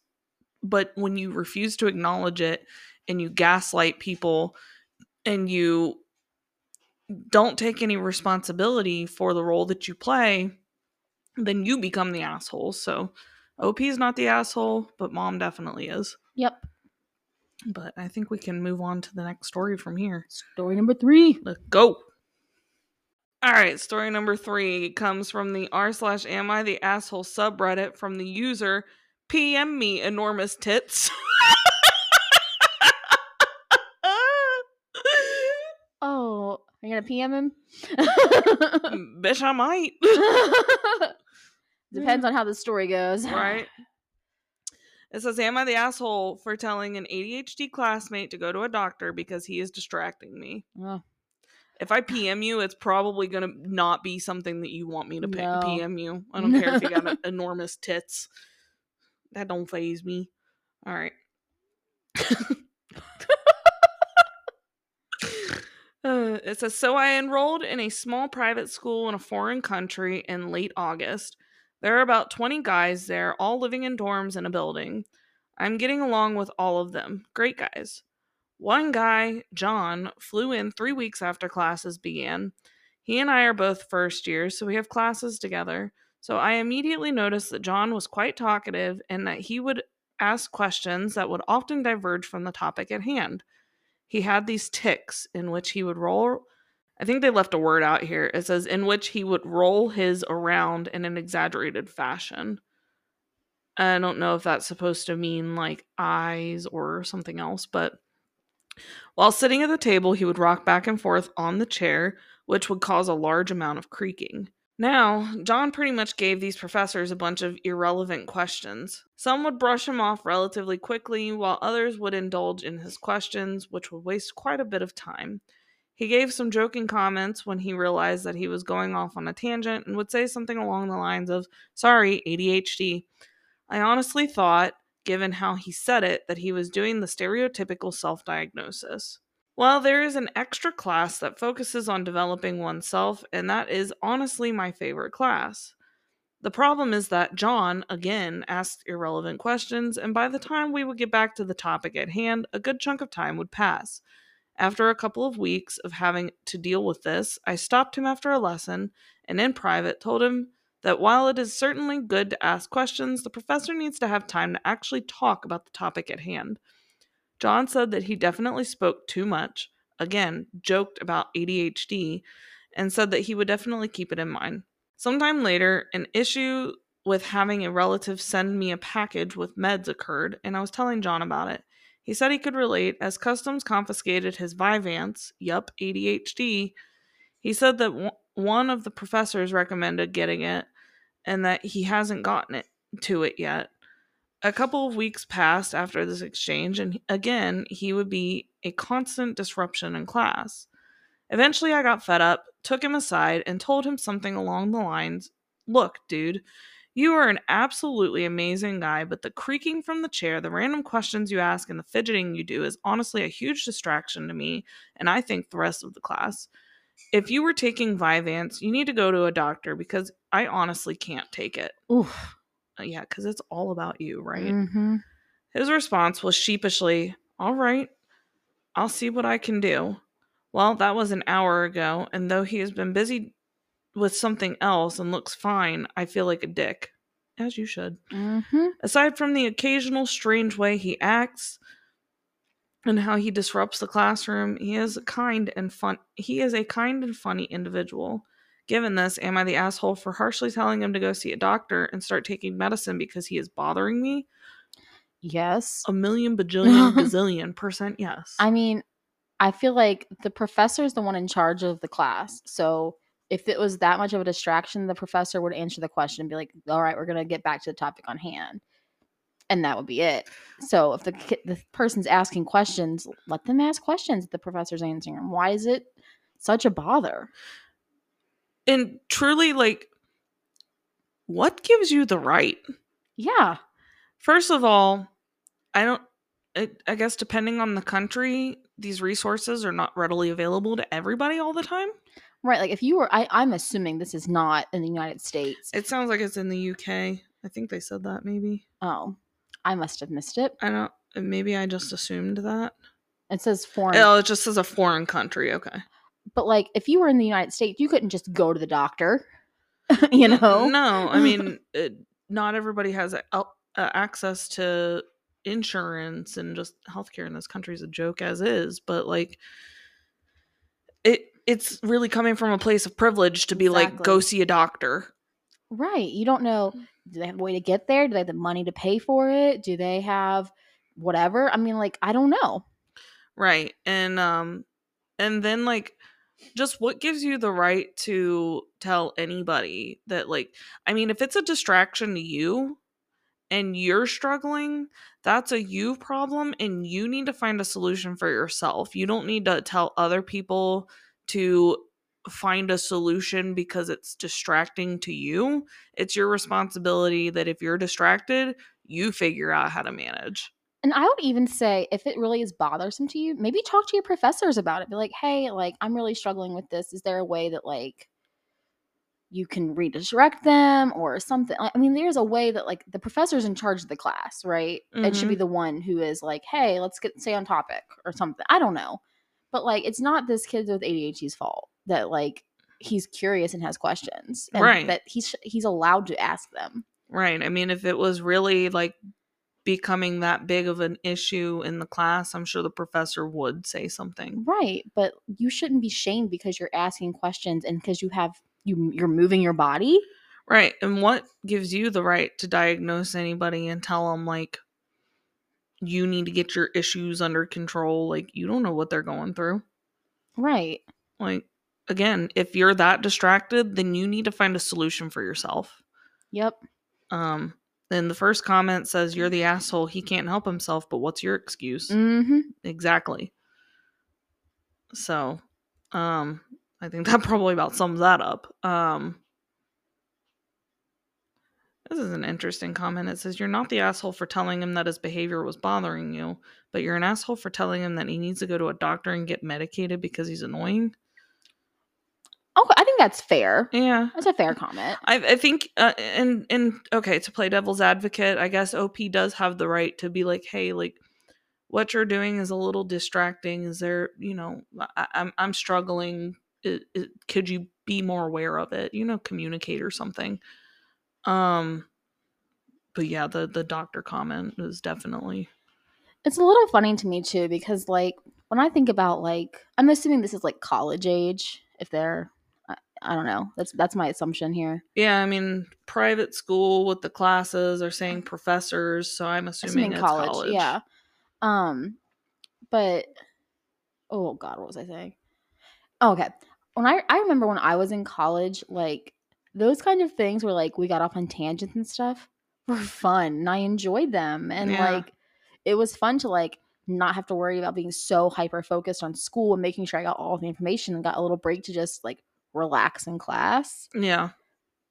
But when you refuse to acknowledge it and you gaslight people and you don't take any responsibility for the role that you play, then you become the asshole. So OP is not the asshole, but mom definitely is. Yep. But I think we can move on to the next story from here. Story number three. Let's go. All right, story number three comes from the r slash am I the asshole subreddit from the user PM me enormous tits. Oh, are you gonna PM him? Bitch, I might. Depends on how the story goes. right? It says, Am I the asshole for telling an ADHD classmate to go to a doctor because he is distracting me? Oh, If I PM you, it's probably going to not be something that you want me to No. PM you. I don't care if you got enormous tits. That don't phase me. All right. Uh, it says so i enrolled in a small private school in a foreign country in late august there are about 20 guys there all living in dorms in a building i'm getting along with all of them great guys One guy, John, flew in three weeks after classes began. He and I are both first years, so we have classes together. So I immediately noticed that John was quite talkative and that he would ask questions that would often diverge from the topic at hand. He had these ticks in which he would roll. I think they left a word out here. It says, in which he would roll his around in an exaggerated fashion. I don't know if that's supposed to mean like eyes or something else, but while sitting at the table, he would rock back and forth on the chair, which would cause a large amount of creaking. Now, John pretty much gave these professors a bunch of irrelevant questions. Some would brush him off relatively quickly, while others would indulge in his questions, which would waste quite a bit of time. He gave some joking comments when he realized that he was going off on a tangent and would say something along the lines of, Sorry, ADHD. I honestly thought, given how he said it, that he was doing the stereotypical self diagnosis. Well, there is an extra class that focuses on developing oneself, and that is honestly my favorite class. The problem is that John, again, asked irrelevant questions, and by the time we would get back to the topic at hand, a good chunk of time would pass. After a couple of weeks of having to deal with this, I stopped him after a lesson and in private told him that while it is certainly good to ask questions, the professor needs to have time to actually talk about the topic at hand. John said that he definitely spoke too much, again, joked about ADHD, and said that he would definitely keep it in mind. Sometime later, an issue with having a relative send me a package with meds occurred, and I was telling John about it. He said he could relate as customs confiscated his Vyvanse, yup, ADHD. He said that w- one of the professors recommended getting it and that he hasn't gotten it to it yet. A couple of weeks passed after this exchange, and again, he would be a constant disruption in class. Eventually, I got fed up, took him aside, and told him something along the lines Look, dude, you are an absolutely amazing guy, but the creaking from the chair, the random questions you ask, and the fidgeting you do is honestly a huge distraction to me, and I think the rest of the class. If you were taking Vyvanse, you need to go to a doctor because I honestly can't take it. Oof. Uh, Yeah, because it's all about you, right? Mm-hmm. His response was sheepishly, All right, I'll see what I can do. Well, that was an hour ago, and though he has been busy with something else and looks fine, I feel like a dick. As you should. Mm-hmm. Aside from the occasional strange way he acts and how he disrupts the classroom, he is a kind and fun he is a kind and funny individual. Given this, am I the asshole for harshly telling him to go see a doctor and start taking medicine because he is bothering me? Yes. A million bajillion gazillion percent yes. I mean, I feel like the professor is the one in charge of the class. So if it was that much of a distraction, the professor would answer the question and be like, "All right, we're gonna get back to the topic on hand," and that would be it. So if the the person's asking questions, let them ask questions. The professor's answering them. Why is it such a bother? and truly like what gives you the right? Yeah. First of all, I don't it, I guess depending on the country, these resources are not readily available to everybody all the time. Right. Like if you were, I, I'm assuming this is not in the United States. It sounds like it's in the UK. I think they said that maybe. Oh, I must have missed it. I don't maybe I just assumed that. It says foreign. Oh, it just says a foreign country. Okay. but like if you were in the United States, you couldn't just go to the doctor. you know? No, I mean, it, not everybody has a, uh, access to insurance and just healthcare in this country is a joke as is, but like it it's really coming from a place of privilege to be like go see a doctor. Right. You don't know. Do they have a way to get there? Do they have the money to pay for it? Do they have whatever? I mean, like, I don't know. Right. And um and then like just what gives you the right to tell anybody that like I mean if it's a distraction to you and you're struggling, that's a you problem and you need to find a solution for yourself. You don't need to tell other people to find a solution because it's distracting to you. It's your responsibility that if you're distracted, you figure out how to manage. And I would even say if it really is bothersome to you, maybe talk to your professors about it. Be like, hey, like, I'm really struggling with this. Is there a way that, like, you can redirect them or something. I mean, there's a way that like the professor's in charge of the class, right? It should be mm-hmm. the one who is like, hey, let's get stay on topic or something. I don't know. But like it's not this kid with ADHD's fault that like he's curious and has questions. And Right. that he's he's allowed to ask them. Right. I mean, if it was really like becoming that big of an issue in the class, I'm sure the professor would say something. Right. But you shouldn't be shamed because you're asking questions and because you have you you're moving your body. Right. And what gives you the right to diagnose anybody and tell them, like, you need to get your issues under control? Like, you don't know what they're going through. Right. Like, again, if you're that distracted, then you need to find a solution for yourself. Yep. Um, then the first comment says, You're the asshole. He can't help himself, but what's your excuse? Mm-hmm. Exactly. So, um, I think that probably about sums that up. Um, this is an interesting comment. It says, You're not the asshole for telling him that his behavior was bothering you, but you're an asshole for telling him that he needs to go to a doctor and get medicated because he's annoying. Oh, I think that's fair. Yeah. That's a fair comment. I, I think, uh, and, and okay, to play devil's advocate, I guess OP does have the right to be like, Hey, like, what you're doing is a little distracting. Is there, you know, I, I'm, I'm struggling. It, it, could you be more aware of it? You know, communicate or something. Um, but yeah, the the doctor comment is definitely It's a little funny to me too because like when I think about like I'm assuming this is like college age if they're I, I don't know. That's that's my assumption here. yeah. I mean, private school with the classes are saying professors, so I'm assuming, Assuming it's college, college. yeah. Um but oh god, what was I saying? Oh, okay. When I I remember when I was in college like those kind of things where like we got off on tangents and stuff were fun and I enjoyed them and Yeah. like it was fun to like not have to worry about being so hyper focused on school and making sure I got all the information and got a little break to just like relax in class yeah.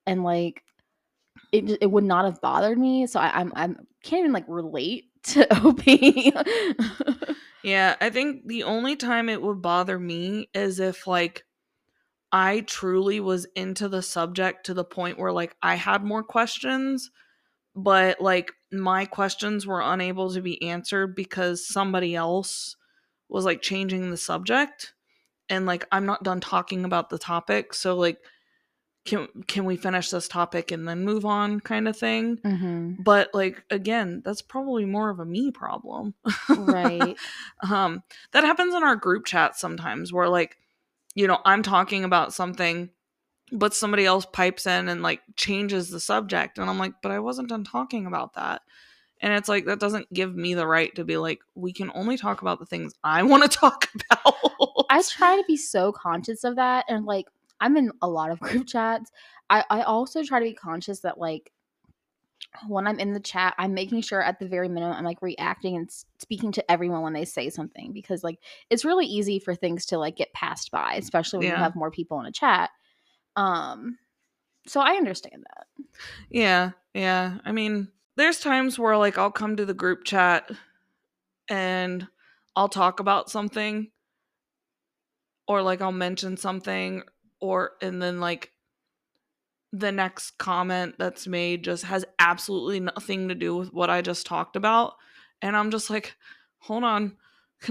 and like it it would not have bothered me so I, I'm I'm can't even like relate to OP. Yeah, I think the only time it would bother me is if like I truly was into the subject to the point where like I had more questions, but like my questions were unable to be answered because somebody else was like changing the subject and like I'm not done talking about the topic, so like can can we finish this topic and then move on kind of thing. hmm But like again, that's probably more of a me problem. Right. um that happens in our group chat sometimes where like you know i'm talking about something but somebody else pipes in and like changes the subject and i'm like but i wasn't done talking about that and it's like that doesn't give me the right to be like we can only talk about the things i want to talk about I try to be so conscious of that and like I'm in a lot of group chats. I I also try to be conscious that like when I'm in the chat, I'm making sure at the very minimum I'm like reacting and speaking to everyone when they say something because like it's really easy for things to like get passed by, especially when Yeah. you have more people in a chat. Um so I understand that. Yeah, yeah. I mean, there's times where like I'll come to the group chat and I'll talk about something or like I'll mention something or and then like the next comment that's made just has absolutely nothing to do with what I just talked about and I'm just like, "Hold on.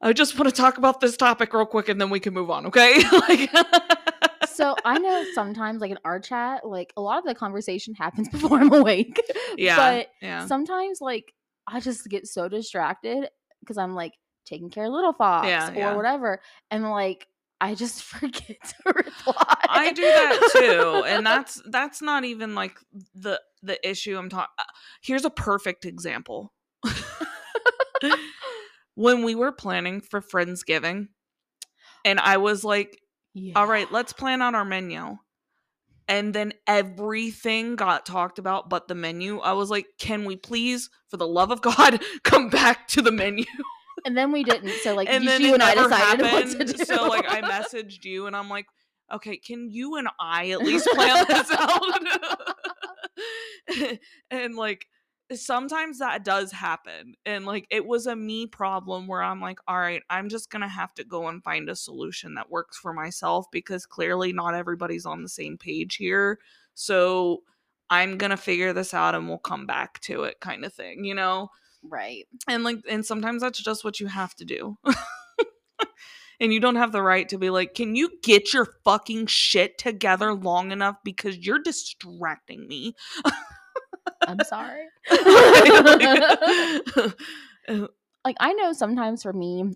I just want to talk about this topic real quick and then we can move on, okay?" like So I know sometimes like in our chat, like a lot of the conversation happens before I'm awake. yeah. But yeah. sometimes like I just get so distracted because I'm like taking care of little fox Yeah, or yeah. whatever, and like I just forget to reply. I do that too, and that's that's not even like the the issue I'm talking. Uh, here's a perfect example. when we were planning for Friendsgiving, and I was like, yeah. "All right, let's plan out our menu." And then everything got talked about but the menu. I was like, "Can we please, for the love of God, come back to the menu?" And then we didn't. So like and you, then you and I decided happened. what to do. So like I messaged you and I'm like, okay, can you and I at least plan this out? and like sometimes that does happen. And like it was a me problem where I'm like, all right, I'm just going to have to go and find a solution that works for myself because clearly not everybody's on the same page here. So I'm going to figure this out and we'll come back to it kind of thing, you know? Right. And like and sometimes that's just what you have to do. and you don't have the right to be like, "Can you get your fucking shit together long enough because you're distracting me?" I'm sorry. like I know sometimes for me,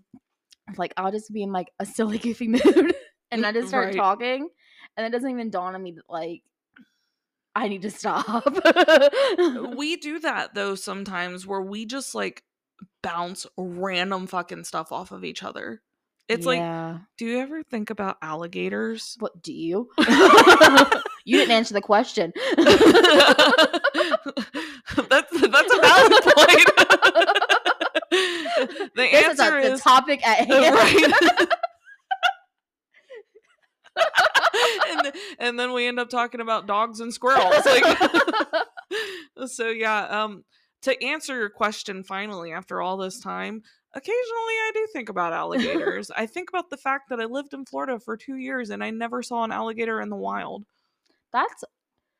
like I'll just be in like a silly goofy mood and I just start Right. talking and it doesn't even dawn on me that like I need to stop. Uh, we do that though sometimes where we just like bounce random fucking stuff off of each other. It's like, do you ever think about alligators? what do you? you didn't answer the question. that's that's a valid point. the this is answer a, the is topic at hand. right. And, and then we end up talking about dogs and squirrels. Like, so yeah. Um, to answer your question, finally, after all this time, occasionally I do think about alligators. I think about the fact that I lived in Florida for two years and I never saw an alligator in the wild. That's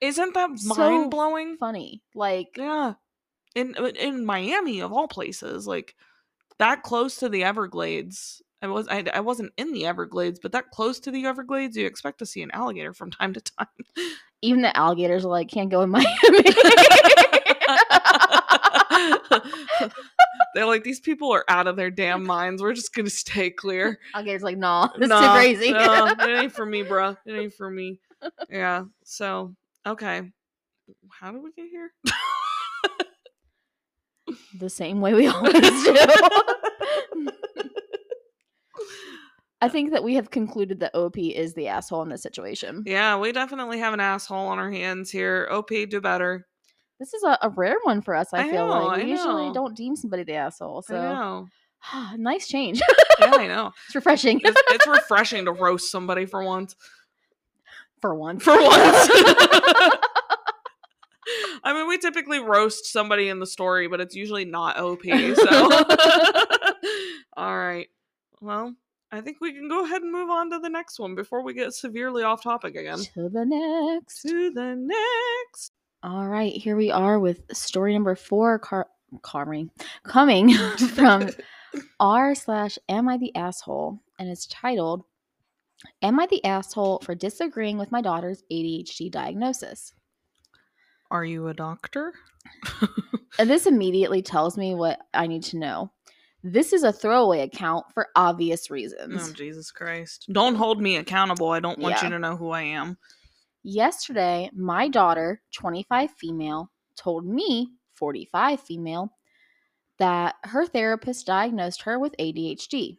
Isn't that So mind blowing? funny. Like Yeah. In in Miami of all places, like that close to the Everglades. I was I, I wasn't in the Everglades, but that close to the Everglades, you expect to see an alligator from time to time. even the alligators are like can't go in Miami. They're like these people are out of their damn minds. We're just gonna stay clear. alligators like nah, it's Nah, too crazy. no, it ain't for me, bruh. It ain't for me. Yeah. So okay, how did we get here? the same way we always do. I think that we have concluded that OP is the asshole in this situation. Yeah, we definitely have an asshole on our hands here. OP, do better. This is a, a rare one for us. I, I feel know, like we I usually know. don't deem somebody the asshole. I So know. nice change. Yeah, I know. it's refreshing It's, it's refreshing to roast somebody for once. for once. For once. I mean, we typically roast somebody in the story, but it's usually not OP. So, all right. Well, I think we can go ahead and move on to the next one before we get severely off topic again. to the next. To the next. All right, here we are with story number four. Car- coming, coming from r slash Am I the asshole? And it's titled Am I the asshole for disagreeing with my daughter's ADHD diagnosis? Are you a doctor? And this immediately tells me what I need to know. This is a throwaway account for obvious reasons. Oh, Jesus Christ. Don't hold me accountable. I don't want Yeah. you to know who I am. Yesterday, my daughter, 25 female, told me, 45 female, that her therapist diagnosed her with ADHD.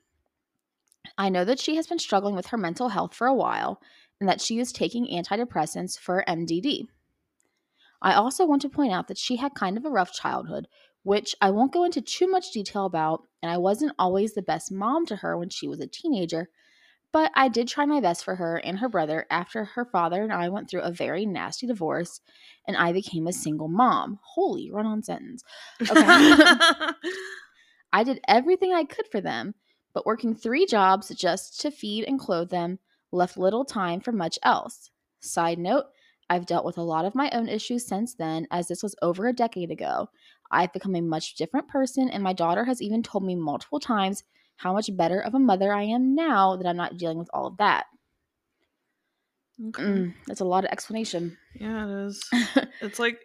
I know that she has been struggling with her mental health for a while and that she is taking antidepressants for MDD. I also want to point out that she had kind of a rough childhood, which I won't go into too much detail about, and I wasn't always the best mom to her when she was a teenager, but I did try my best for her and her brother after her father and I went through a very nasty divorce and I became a single mom. Holy run on sentence. I did everything I could for them, but working three jobs just to feed and clothe them left little time for much else. Side note, I've dealt with a lot of my own issues since then, as this was over a decade ago. I've become a much different person, and my daughter has even told me multiple times how much better of a mother I am now that I'm not dealing with all of that. Okay. Mm, that's a lot of explanation. Yeah, it is. it's like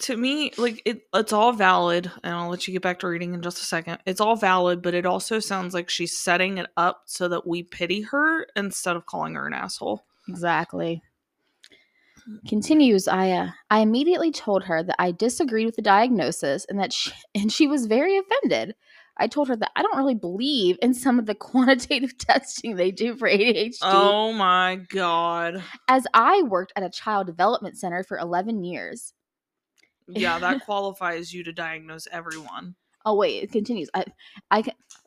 to me, like it it's all valid, and I'll let you get back to reading in just a second. It's all valid, but it also sounds like she's setting it up so that we pity her instead of calling her an asshole. Exactly. Continues, I uh, I immediately told her that I disagreed with the diagnosis and that she, and she was very offended. I told her that I don't really believe in some of the quantitative testing they do for ADHD Oh my god. as I worked at a child development center for 11 years. Yeah, that qualifies you to diagnose everyone. Oh wait, it continues. I I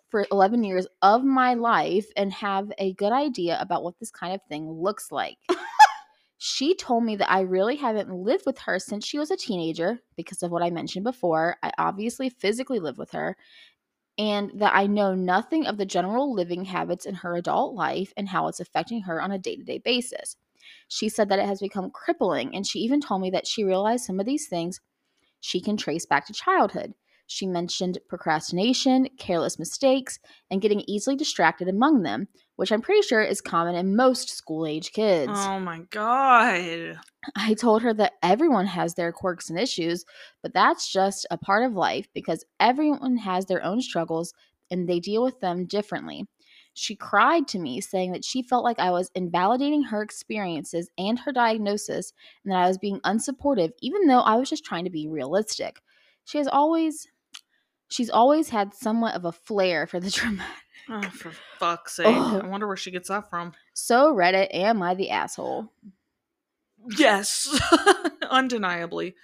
for 11 years of my life and have a good idea about what this kind of thing looks like. She told me that I really haven't lived with her since she was a teenager because of what I mentioned before. I obviously physically live with her, and that I know nothing of the general living habits in her adult life and how it's affecting her on a day to day basis. She said that it has become crippling, and she even told me that she realized some of these things she can trace back to childhood. She mentioned procrastination, careless mistakes, and getting easily distracted among them, which I'm pretty sure is common in most school age kids. Oh my god. I told her that everyone has their quirks and issues, but that's just a part of life because everyone has their own struggles and they deal with them differently. She cried to me, saying that she felt like I was invalidating her experiences and her diagnosis, and that I was being unsupportive, even though I was just trying to be realistic. She has always, she's always had somewhat of a flair for the dramatic. Oh, for fuck's sake. Oh. I wonder where she gets that from. So, Reddit, am I the asshole? Yes. Undeniably.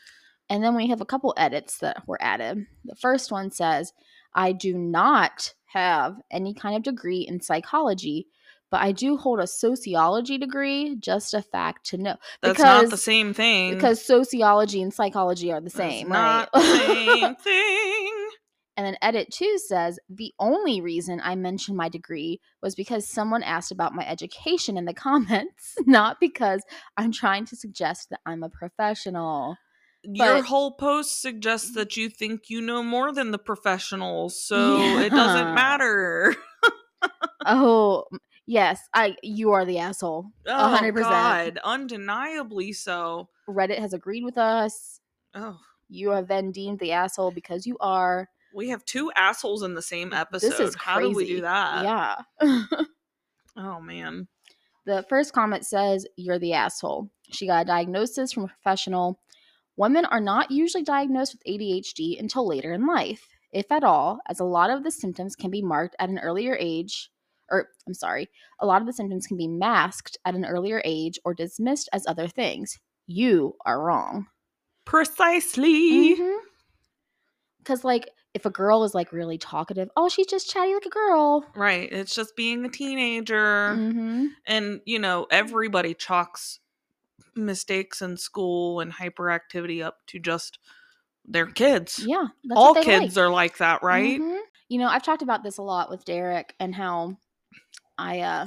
And then we have a couple edits that were added. The first one says, I do not have any kind of degree in psychology, but I do hold a sociology degree, just a fact to know. That's not the same thing. Because sociology and psychology are the That's same, not right? the same thing. And then edit 2 says, the only reason I mentioned my degree was because someone asked about my education in the comments, not because I'm trying to suggest that I'm a professional. Your But- whole post suggests mm-hmm. that you think you know more than the professionals, so it doesn't matter. Oh, yes, I you are the asshole. Oh, hundred percent. God, undeniably so. Reddit has agreed with us. Oh, You have been deemed the asshole because you are. We have two assholes in the same episode. This is How do we do that? Yeah. Oh man. the first comment says, You're the asshole. She got a diagnosis from a professional. Women are not usually diagnosed with ADHD until later in life, if at all, as a lot of the symptoms can be marked at an earlier age. Or, I'm sorry, a lot of the symptoms can be masked at an earlier age or dismissed as other things. You are wrong. Precisely. Mm-hmm. Because, like, if a girl is like really talkative, oh, she's just chatty like a girl. Right. It's just being a teenager. hmm And, you know, everybody chalks mistakes in school and hyperactivity up to just their kids. Yeah, All kids like. are like that, right? Mhm. You know, I've talked about this a lot with Derek and how I uh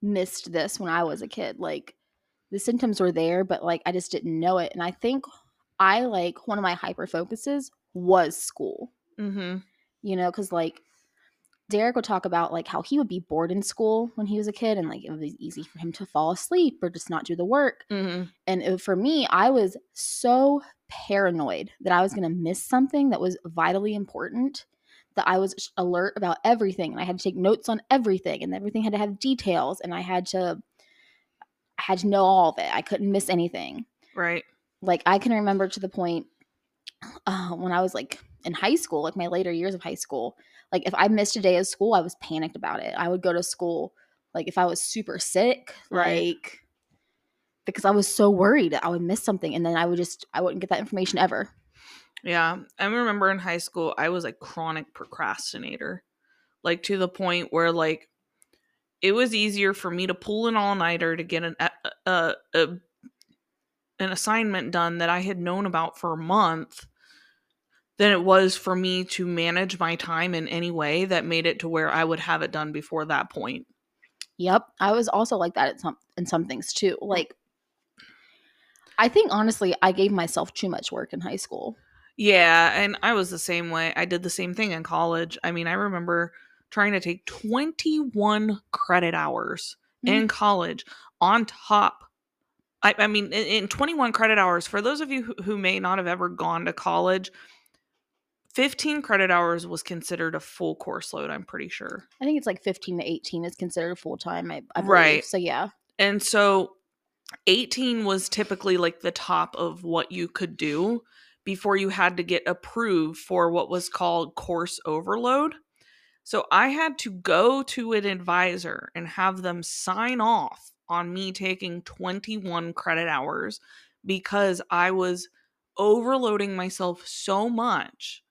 missed this when I was a kid. Like the symptoms were there, but like I just didn't know it. And I think I like one of my hyper focuses was school. Mm-hmm. You know, because like Derek would talk about like how he would be bored in school when he was a kid and like it was easy for him to fall asleep or just not do the work. Mm-hmm. And it, for me, I was so paranoid that I was going to miss something that was vitally important that I was alert about everything and I had to take notes on everything and everything had to have details and I had to I had to know all of it. I couldn't miss anything. Right. Like I can remember to the point uh, when I was like in high school, like my later years of high school, like if I missed a day of school, I was panicked about it. I would go to school like if I was super sick, Right. like because I was so worried that I would miss something and then I would just I wouldn't get that information ever. Yeah. I remember in high school, I was a chronic procrastinator. Like to the point where like it was easier for me to pull an all-nighter to get an a, a, a an assignment done that I had known about for a month than it was for me to manage my time in any way that made it to where I would have it done before that point. Yep, I was also like that at some in some things too. Like I think honestly, I gave myself too much work in high school. Yeah, and I was the same way. I did the same thing in college. I mean, I remember trying to take 21 credit hours in mm-hmm. college on top. I, I mean, in, in 21 credit hours, for those of you who, who may not have ever gone to college, 15 credit hours was considered a full course load, I'm pretty sure. I think it's like 15 to 18 is considered full time. I, I. Right. So yeah. And so 18 was typically like the top of what you could do before you had to get approved for what was called course overload. So I had to go to an advisor and have them sign off on me taking 21 credit hours because I was overloading myself so much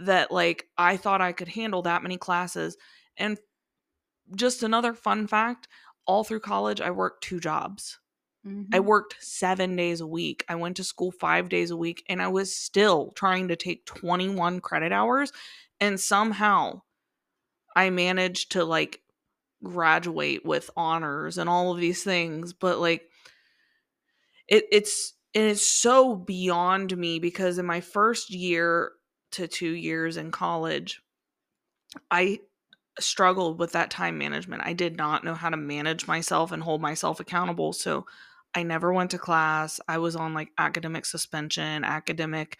that like I thought I could handle that many classes. And just another fun fact, all through college I worked two jobs. I Mhm. worked seven days a week. I went to school five days a week, and I was still trying to take 21 credit hours. And somehow I managed to like graduate with honors and all of these things. But like, it, it's, and it's so beyond me because in my first year to two years in college, I struggled with that time management. I did not know how to manage myself and hold myself accountable. So I never went to class. I was on like academic suspension, academic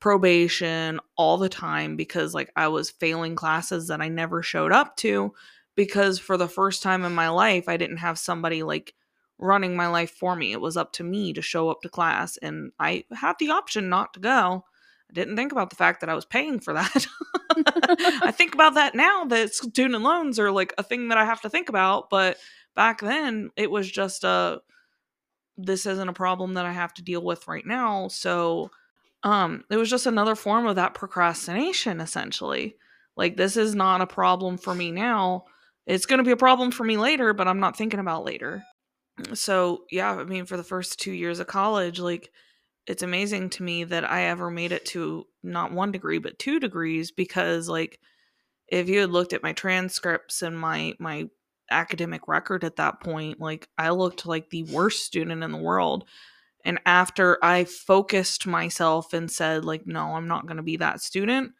probation all the time because like I was failing classes that I never showed up to because for the first time in my life I didn't have somebody like running my life for me. It was up to me to show up to class and I had the option not to go. I didn't think about the fact that I was paying for that. I think about that now that student loans are like a thing that I have to think about, but back then it was just a this isn't a problem that I have to deal with right now. So um it was just another form of that procrastination essentially. Like this is not a problem for me now. It's going to be a problem for me later, but I'm not thinking about later. So, yeah, I mean for the first 2 years of college like it's amazing to me that I ever made it to not one degree but two degrees because like if you had looked at my transcripts and my my academic record at that point like I looked like the worst student in the world and after I focused myself and said like no I'm not going to be that student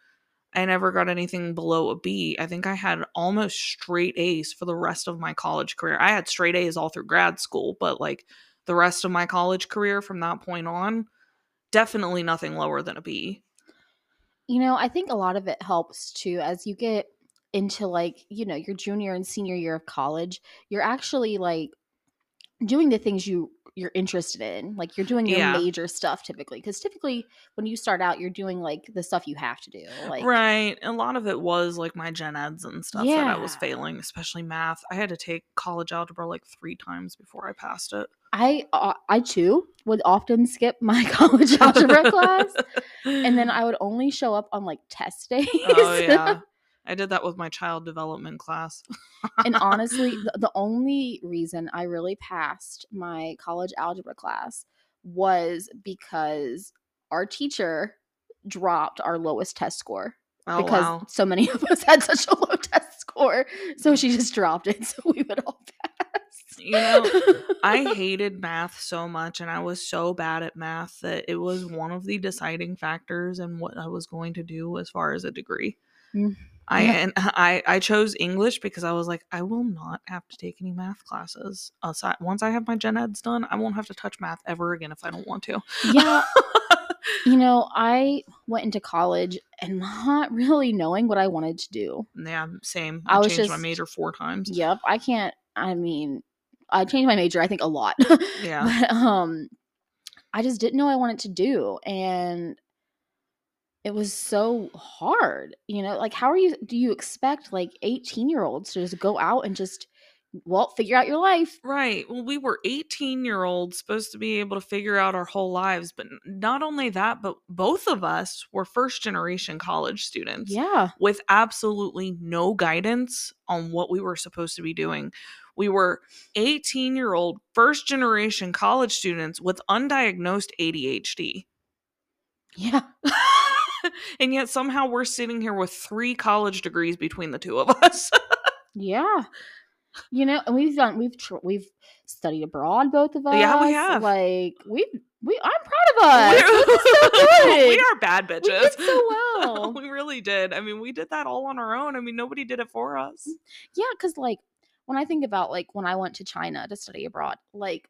I never got anything below a B. I think I had almost straight A's for the rest of my college career. I had straight A's all through grad school, but like the rest of my college career from that point on, definitely nothing lower than a B. You know, I think a lot of it helps too as you get into like, you know, your junior and senior year of college, you're actually like doing the things you you're interested in. Like you're doing your Yeah. major stuff typically because typically when you start out you're doing like the stuff you have to do. Like right. A lot of it was like my gen eds and stuff that I was failing, especially math. I had to take college algebra like three times before I passed it. I uh, I too would often skip my college algebra class and then I would only show up on like test days. oh, yeah. I did that with my child development class. and honestly, the, the only reason I really passed my college algebra class was because our teacher dropped our lowest test score Oh, because wow. so many of us had such a low test score. So she just dropped it so we would all pass. You know, I hated math so much and I was so bad at math that it was one of the deciding factors in what I was going to do as far as a degree. Mm. I Yeah. and I I chose English because I was like I will not have to take any math classes. Aside, once I have my gen eds done, I won't have to touch math ever again if I don't want to. yeah, you know, I went into college and not really knowing what I wanted to do. yeah, same. I I, changed my major four times. Yep, I can't. I mean, I changed my major. I think a lot. Yeah. but um, I just didn't know what I wanted to do, and it was so hard. You know, like how are you? Do you expect like eighteen year olds to just go out and just well figure out your life? Right. Well, we were 18 year olds supposed to be able to figure out our whole lives. But not only that, but both of us were first generation college students Yeah, with absolutely no guidance on what we were supposed to be doing. We were 18 year old first generation college students with undiagnosed ADHD. yeah. and yet somehow we're sitting here with three college degrees between the two of us. Yeah. You know, and we've done we've tr- we've studied abroad both of us. Yeah, we have. Like we we I'm proud of us. So good. we are bad bitches. We did so well. we really did. I mean, we did that all on our own. I mean, nobody did it for us. Yeah, because like when I think about like when I went to China to study abroad, like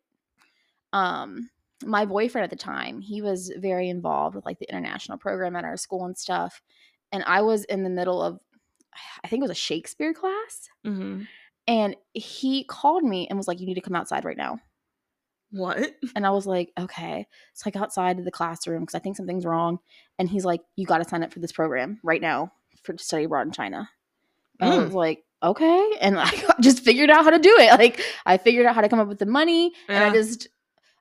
um my boyfriend at the time, he was very involved with like the international program at our school and stuff. And I was in the middle of I think it was a Shakespeare class. hmm And he called me and was like, You need to come outside right now. What? And I was like, okay. So I got outside of the classroom because I think something's wrong. And he's like, you got to sign up for this program right now for to study abroad in China. And I Mm. was like, okay. And I just figured out how to do it. Like I figured out how to come up with the money. And I Yeah. just,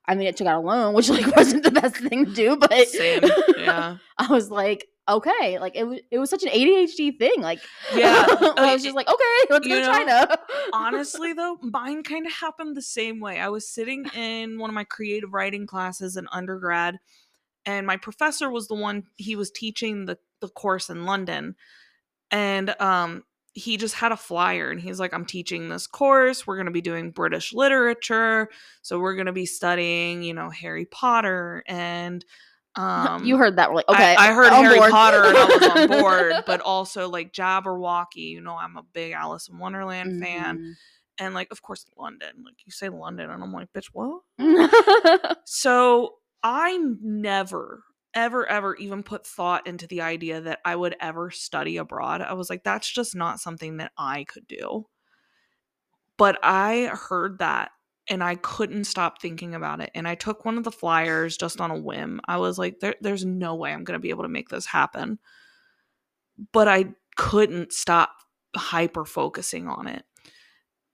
I mean, I took out a loan, which like wasn't the best thing to do, but Same. Yeah. I was like, okay. Like it was, it was such an ADHD thing. Like, Yeah. I was just like, okay, let's You go to know, China. honestly though mine kind of happened the same way i was sitting in one of my creative writing classes in undergrad and my professor was the one he was teaching the, the course in london and um he just had a flyer and he's like i'm teaching this course we're going to be doing british literature so we're going to be studying you know harry potter and um you heard that? We're like, I- okay, I, heard on Harry board. Potter and I was on board, but also like Jabberwocky. You know, I'm a big Alice in Wonderland fan, and like, of course, London. Like you say London, and I'm like, bitch, what? So I never, ever, ever even put thought into the idea that I would ever study abroad. I was like, that's just not something that I could do. But I heard that and I couldn't stop thinking about it. And I took one of the flyers just on a whim. I was like, there, there's no way I'm going to be able to make this happen. But I couldn't stop hyper focusing on it.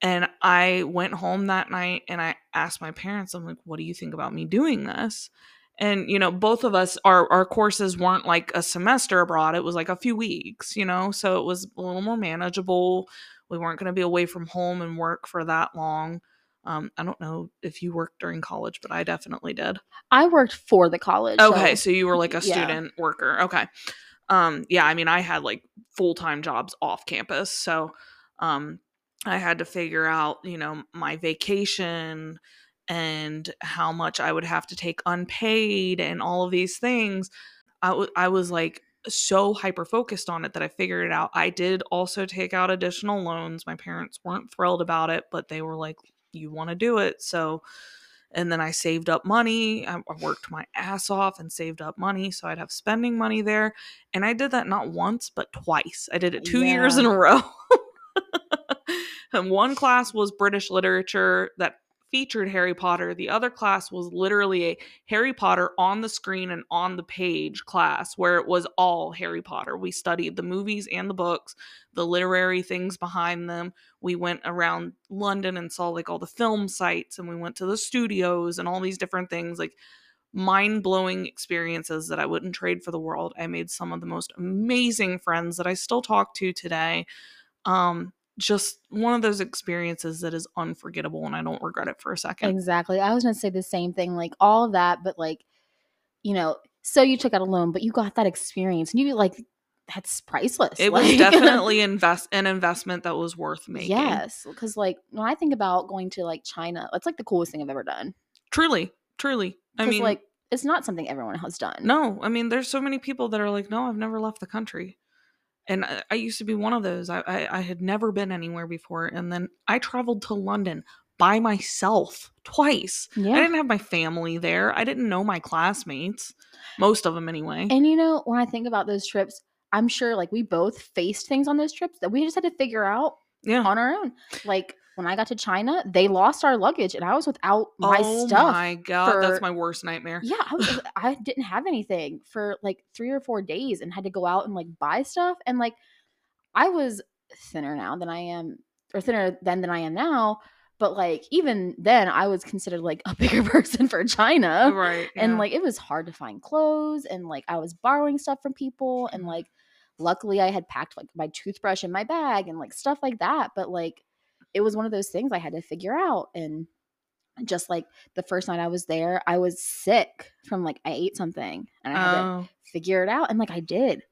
And I went home that night and I asked my parents, I'm like, what do you think about me doing this? And, you know, both of us, our, our courses weren't like a semester abroad. It was like a few weeks, you know, so it was a little more manageable. We weren't going to be away from home and work for that long. Um, I don't know if you worked during college, but I definitely did. I worked for the college. Okay, so you were like a yeah. student worker. Okay. Um yeah, I mean I had like full-time jobs off campus, so um I had to figure out, you know, my vacation and how much I would have to take unpaid and all of these things. I wa- I was like so hyper focused on it that I figured it out. I did also take out additional loans. My parents weren't thrilled about it, but they were like, you want to do it. So, and then I saved up money. I, I worked my ass off and saved up money so I'd have spending money there. And I did that not once, but twice. I did it two years in a row. and one class was British literature that featured Harry Potter. The other class was literally a Harry Potter on the screen and on the page class where it was all Harry Potter. We studied the movies and the books, the literary things behind them. We went around London and saw like all the film sites and we went to the studios and all these different things like mind-blowing experiences that I wouldn't trade for the world. I made some of the most amazing friends that I still talk to today. Um just one of those experiences that is unforgettable and I don't regret it for a second. Exactly. I was gonna say the same thing, like all that, but like, you know, so you took out a loan, but you got that experience, and you like that's priceless. It was definitely invest an investment that was worth making. yes, because like when I think about going to like China, that's like the coolest thing I've ever done. Truly, truly. I mean, like it's not something everyone has done. no, I mean, there's so many people that are like, no, I've never left the country. And I, I used to be one of those. I, I, I had never been anywhere before. And then I traveled to London by myself twice. Yeah. I didn't have my family there. I didn't know my classmates, most of them anyway. And you know, when I think about those trips, I'm sure like we both faced things on those trips that we just had to figure out yeah. on our own. Like when I got to China, they lost our luggage and I was without my oh stuff. Oh my god, that's my worst nightmare. Yeah, I, was, I didn't have anything for like three or four days and had to go out and like buy stuff. And like I was thinner now than I am, or thinner then than I am now. But like even then, I was considered like a bigger person for China. Right. And yeah. like it was hard to find clothes and like I was borrowing stuff from people and mm-hmm. like luckily I had packed like my toothbrush in my bag and like stuff like that. But like it was one of those things I had to figure out. And just like the first night I was there, I was sick from like I ate something and I had to Oh. figure it out. And like I did.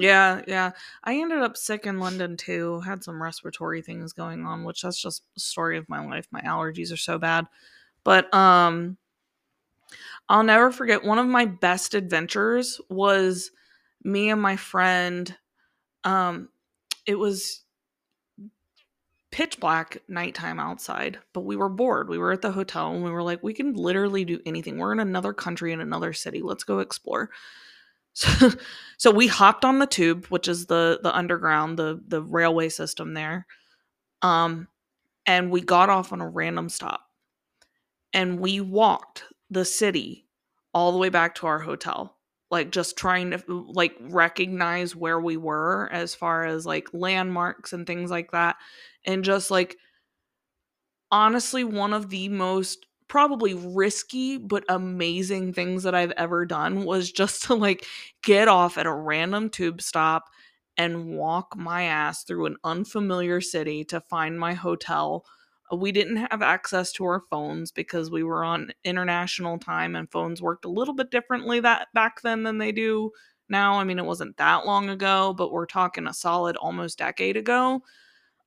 yeah, yeah. I ended up sick in London too. Had some respiratory things going on, which that's just the story of my life. My allergies are so bad. But um I'll never forget one of my best adventures was me and my friend um it was pitch black nighttime outside, but we were bored. We were at the hotel and we were like, we can literally do anything. We're in another country in another city. Let's go explore. So, so we hopped on the tube, which is the the underground, the the railway system there. Um and we got off on a random stop. And we walked the city all the way back to our hotel. Like just trying to like recognize where we were as far as like landmarks and things like that and just like honestly one of the most probably risky but amazing things that I've ever done was just to like get off at a random tube stop and walk my ass through an unfamiliar city to find my hotel. We didn't have access to our phones because we were on international time and phones worked a little bit differently that back then than they do now. I mean, it wasn't that long ago, but we're talking a solid almost decade ago.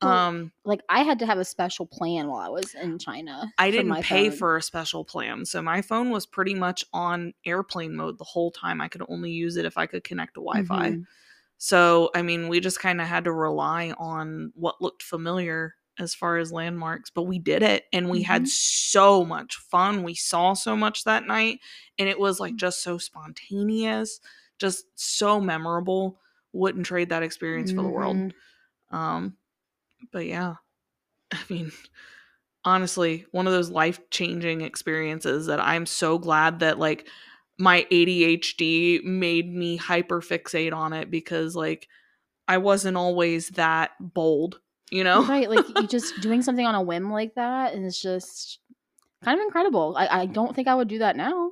Um Like I had to have a special plan while I was in China. I didn't pay phone. for a special plan. So my phone was pretty much on airplane mode the whole time. I could only use it if I could connect to Wi Fi. Mhm. So, I mean, we just kind of had to rely on what looked familiar as far as landmarks, but we did it and we had Mhm. so much fun. We saw so much that night and it was Mm. like just so spontaneous, just so memorable. Wouldn't trade that experience for the world. Mhm. Um, but yeah, I mean, honestly, one of those life changing experiences that I'm so glad that like my ADHD made me hyper fixate on it because like I wasn't always that bold, you know? Right, like you just doing something on a whim like that and it's just kind of incredible. I, I don't think I would do that now.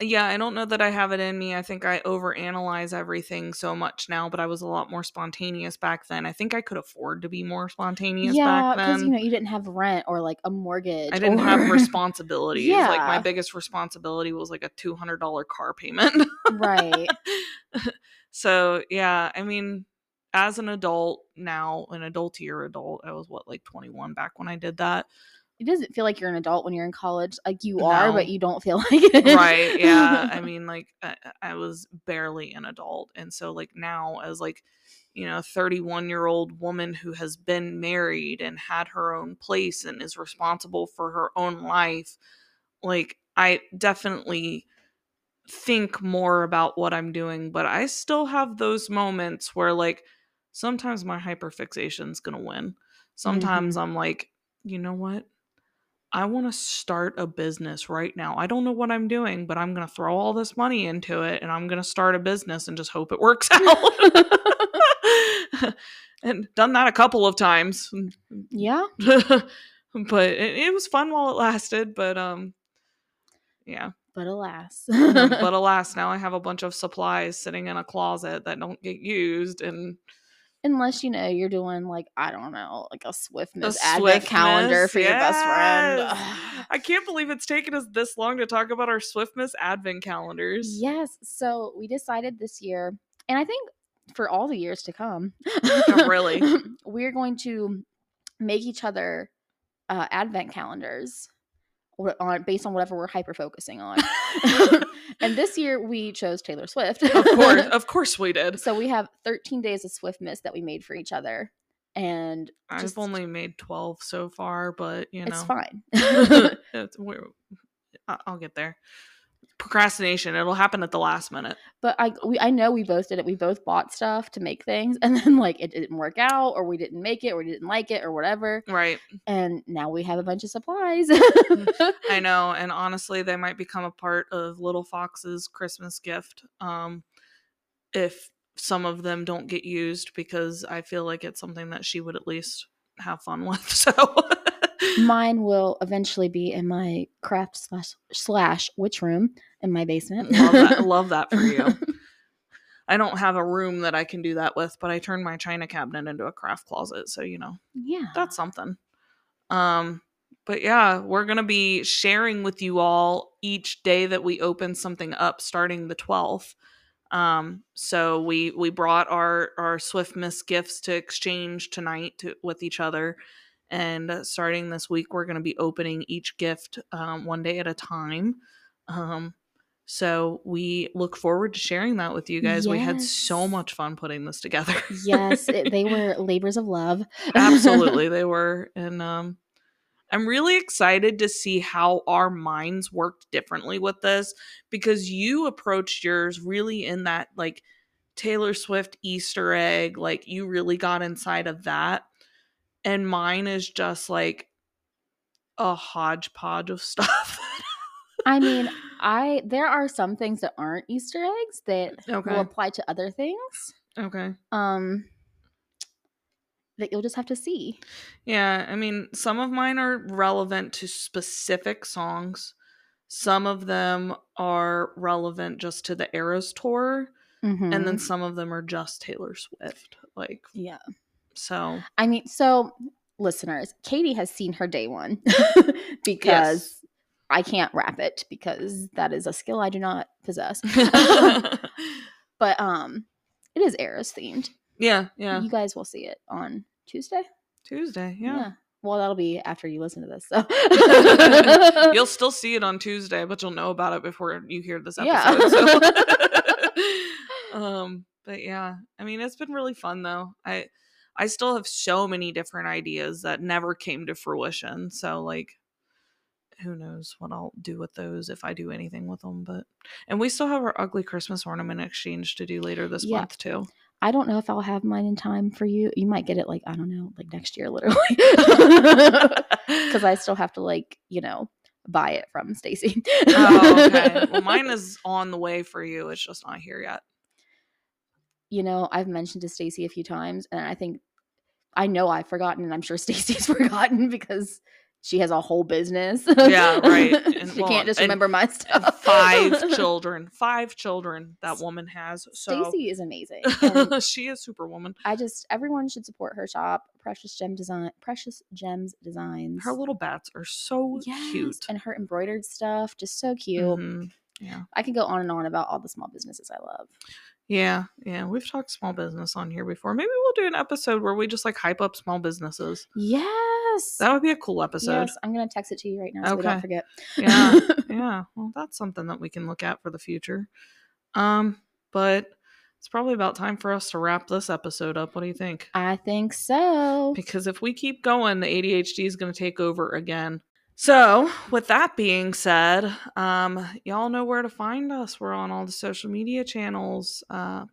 Yeah, I don't know that I have it in me. I think I overanalyze everything so much now, but I was a lot more spontaneous back then. I think I could afford to be more spontaneous yeah, back because you know you didn't have rent or like a mortgage. I didn't or- have responsibilities. yeah. Like my biggest responsibility was like a two hundred dollar car payment. right. so yeah, I mean, as an adult now, an adultier adult, I was what like twenty one back when I did that. It doesn't feel like you're an adult when you're in college. Like you are, but you don't feel like it. right? Yeah. I mean, like I, I was barely an adult, and so like now as like you know, 31 year old woman who has been married and had her own place and is responsible for her own life, like I definitely think more about what I'm doing, but I still have those moments where like sometimes my hyperfixation's going to win. Sometimes mm-hmm. I'm like, you know what? I want to start a business right now. I don't know what I'm doing, but I'm going to throw all this money into it and I'm going to start a business and just hope it works out. and done that a couple of times. yeah. but it, it was fun while it lasted, but um yeah. But alas. but alas, now I have a bunch of supplies sitting in a closet that don't get used and Unless you know you're doing like I don't know, like a Swiftmas A advent calendar for your best friend. I can't believe it's taken us this long to talk about our Swiftmas advent calendars. yes. So we decided this year, and I think for all the years to come, Oh, really? we're going to make each other uh, advent calendars on based on whatever we're hyper focusing on. and this year we chose Taylor Swift. of course, of course we did. So we have 13 days of Swiftmas that we made for each other. And I've just- only made 12 so far, but you know. it's fine. it's, I'll get there. Procrastination, it'll happen at the last minute. but I we I know we both did it. We both bought stuff to make things and then like it didn't work out or we didn't make it or we didn't like it or whatever. Right. And now we have a bunch of supplies. I know, and honestly, they might become a part of Little Fox's Christmas gift. Um, if some of them don't get used, because I feel like it's something that she would at least have fun with. So, Mine will eventually be in my craft slash slash witch room in my basement. love that. Love that for you. I don't have a room that I can do that with, but I turned my china cabinet into a craft closet, so you know yeah. that's something. Um, but yeah, we're gonna be sharing with you all each day that we open something up, starting the twelfth. Um, so we we brought our our Swiftmas gifts to exchange tonight to, with each other, and starting this week, we're gonna be opening each gift um, one day at a time. Um, so we look forward to sharing that with you guys. We had so much fun putting this together. yes, it, they were labors of love. absolutely they were and um i'm really excited to see how our minds worked differently with this because you approached yours really in that like taylor swift easter egg like you really got inside of that and mine is just like a hodgepodge of stuff I mean, I there are some things that aren't Easter eggs that okay will apply to other things. okay Um that you'll just have to see. Yeah, I mean, some of mine are relevant to specific songs. Some of them are relevant just to the Eras tour, Mm-hmm. and then some of them are just Taylor Swift. Like, yeah, so I mean, so listeners, Katie has seen her day one because Yes. I can't wrap it because that is a skill I do not possess. but um, it is Eras themed. yeah, yeah. You guys will see it on Tuesday. Tuesday, yeah. Well, that'll be after you listen to this. So you'll still see it on Tuesday, but you'll know about it before you hear this Yeah. episode. so. um, but yeah, I mean, it's been really fun though. I I still have so many different ideas that never came to fruition. So like, who knows what I'll do with those if I do anything with them. But and we still have our ugly Christmas ornament exchange to do later this Yeah. month too. I don't know if I'll have mine in time for you. You might get it like I don't know, like next year, literally, because I still have to like you know buy it from Stacy. oh, okay. Well, mine is on the way for you. It's just not here yet. you know, I've mentioned to Stacy a few times, and I think I know I've forgotten, and I'm sure Stacy's forgotten because she has a whole business. Yeah, right. And, she well, can't just remember my stuff. five children. Five children that woman has. So Stacy is amazing. she is superwoman. I just everyone should support her shop, Precious Gem Design, Precious Gems Designs. Her little bats are so Yes, cute. and her embroidered stuff, just so cute. Mhm. Yeah. I can go on and on about all the small businesses I love. Yeah. Yeah. We've talked small business on here before. Maybe we'll do an episode where we just like hype up small businesses. Yes. That would be a cool episode. Yes, I'm gonna text it to you right now so we don't forget. Yeah. yeah. Well, that's something that we can look at for the future. Um, but it's probably about time for us to wrap this episode up. What do you think? I think so. because if we keep going, the ADHD is going to take over again. So, with that being said, um, y'all know where to find us. We're on all the social media channels. Uh,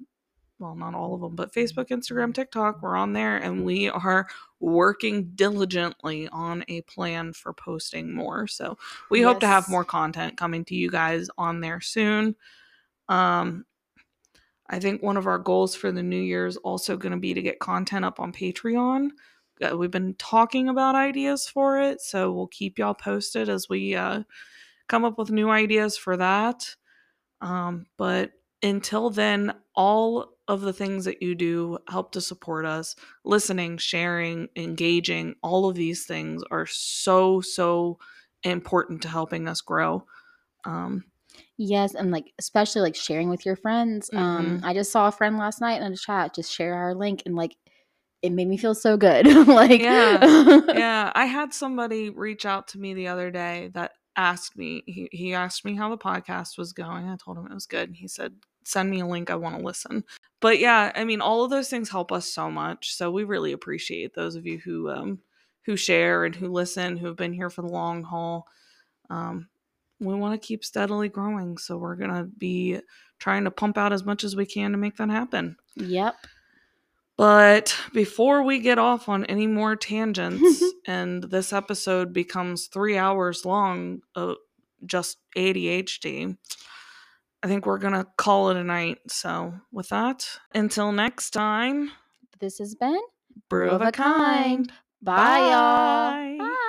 well, not all of them, but Facebook, Instagram, TikTok. We're on there, and we are working diligently on a plan for posting more. So, we hope to have more content coming to you guys on there soon. Um, I think one of our goals for the new year is also going to be to get content up on Patreon. Uh, we've been talking about ideas for it, so we'll keep y'all posted as we uh, come up with new ideas for that. Um, but until then, all of the things that you do help to support us. Listening, sharing, engaging, all of these things are so, so important to helping us grow. Um, Yes, and like especially like sharing with your friends. Um, I just saw a friend last night in a chat just share our link, and like it made me feel so good. like Yeah, yeah, I had somebody reach out to me the other day that asked me. He he asked me how the podcast was going. I told him it was good. He said, "Send me a link. I want to listen." But yeah, I mean, all of those things help us so much. So we really appreciate those of you who um who share and who listen, who have been here for the long haul. Um, we want to keep steadily growing, so we're gonna be trying to pump out as much as we can to make that happen. Yep. But before we get off on any more tangents and this episode becomes three hours long of just ADHD, I think we're going to call it a night. So, with that, until next time, This has been brew of a kind. Bye, y'all. Bye. Bye.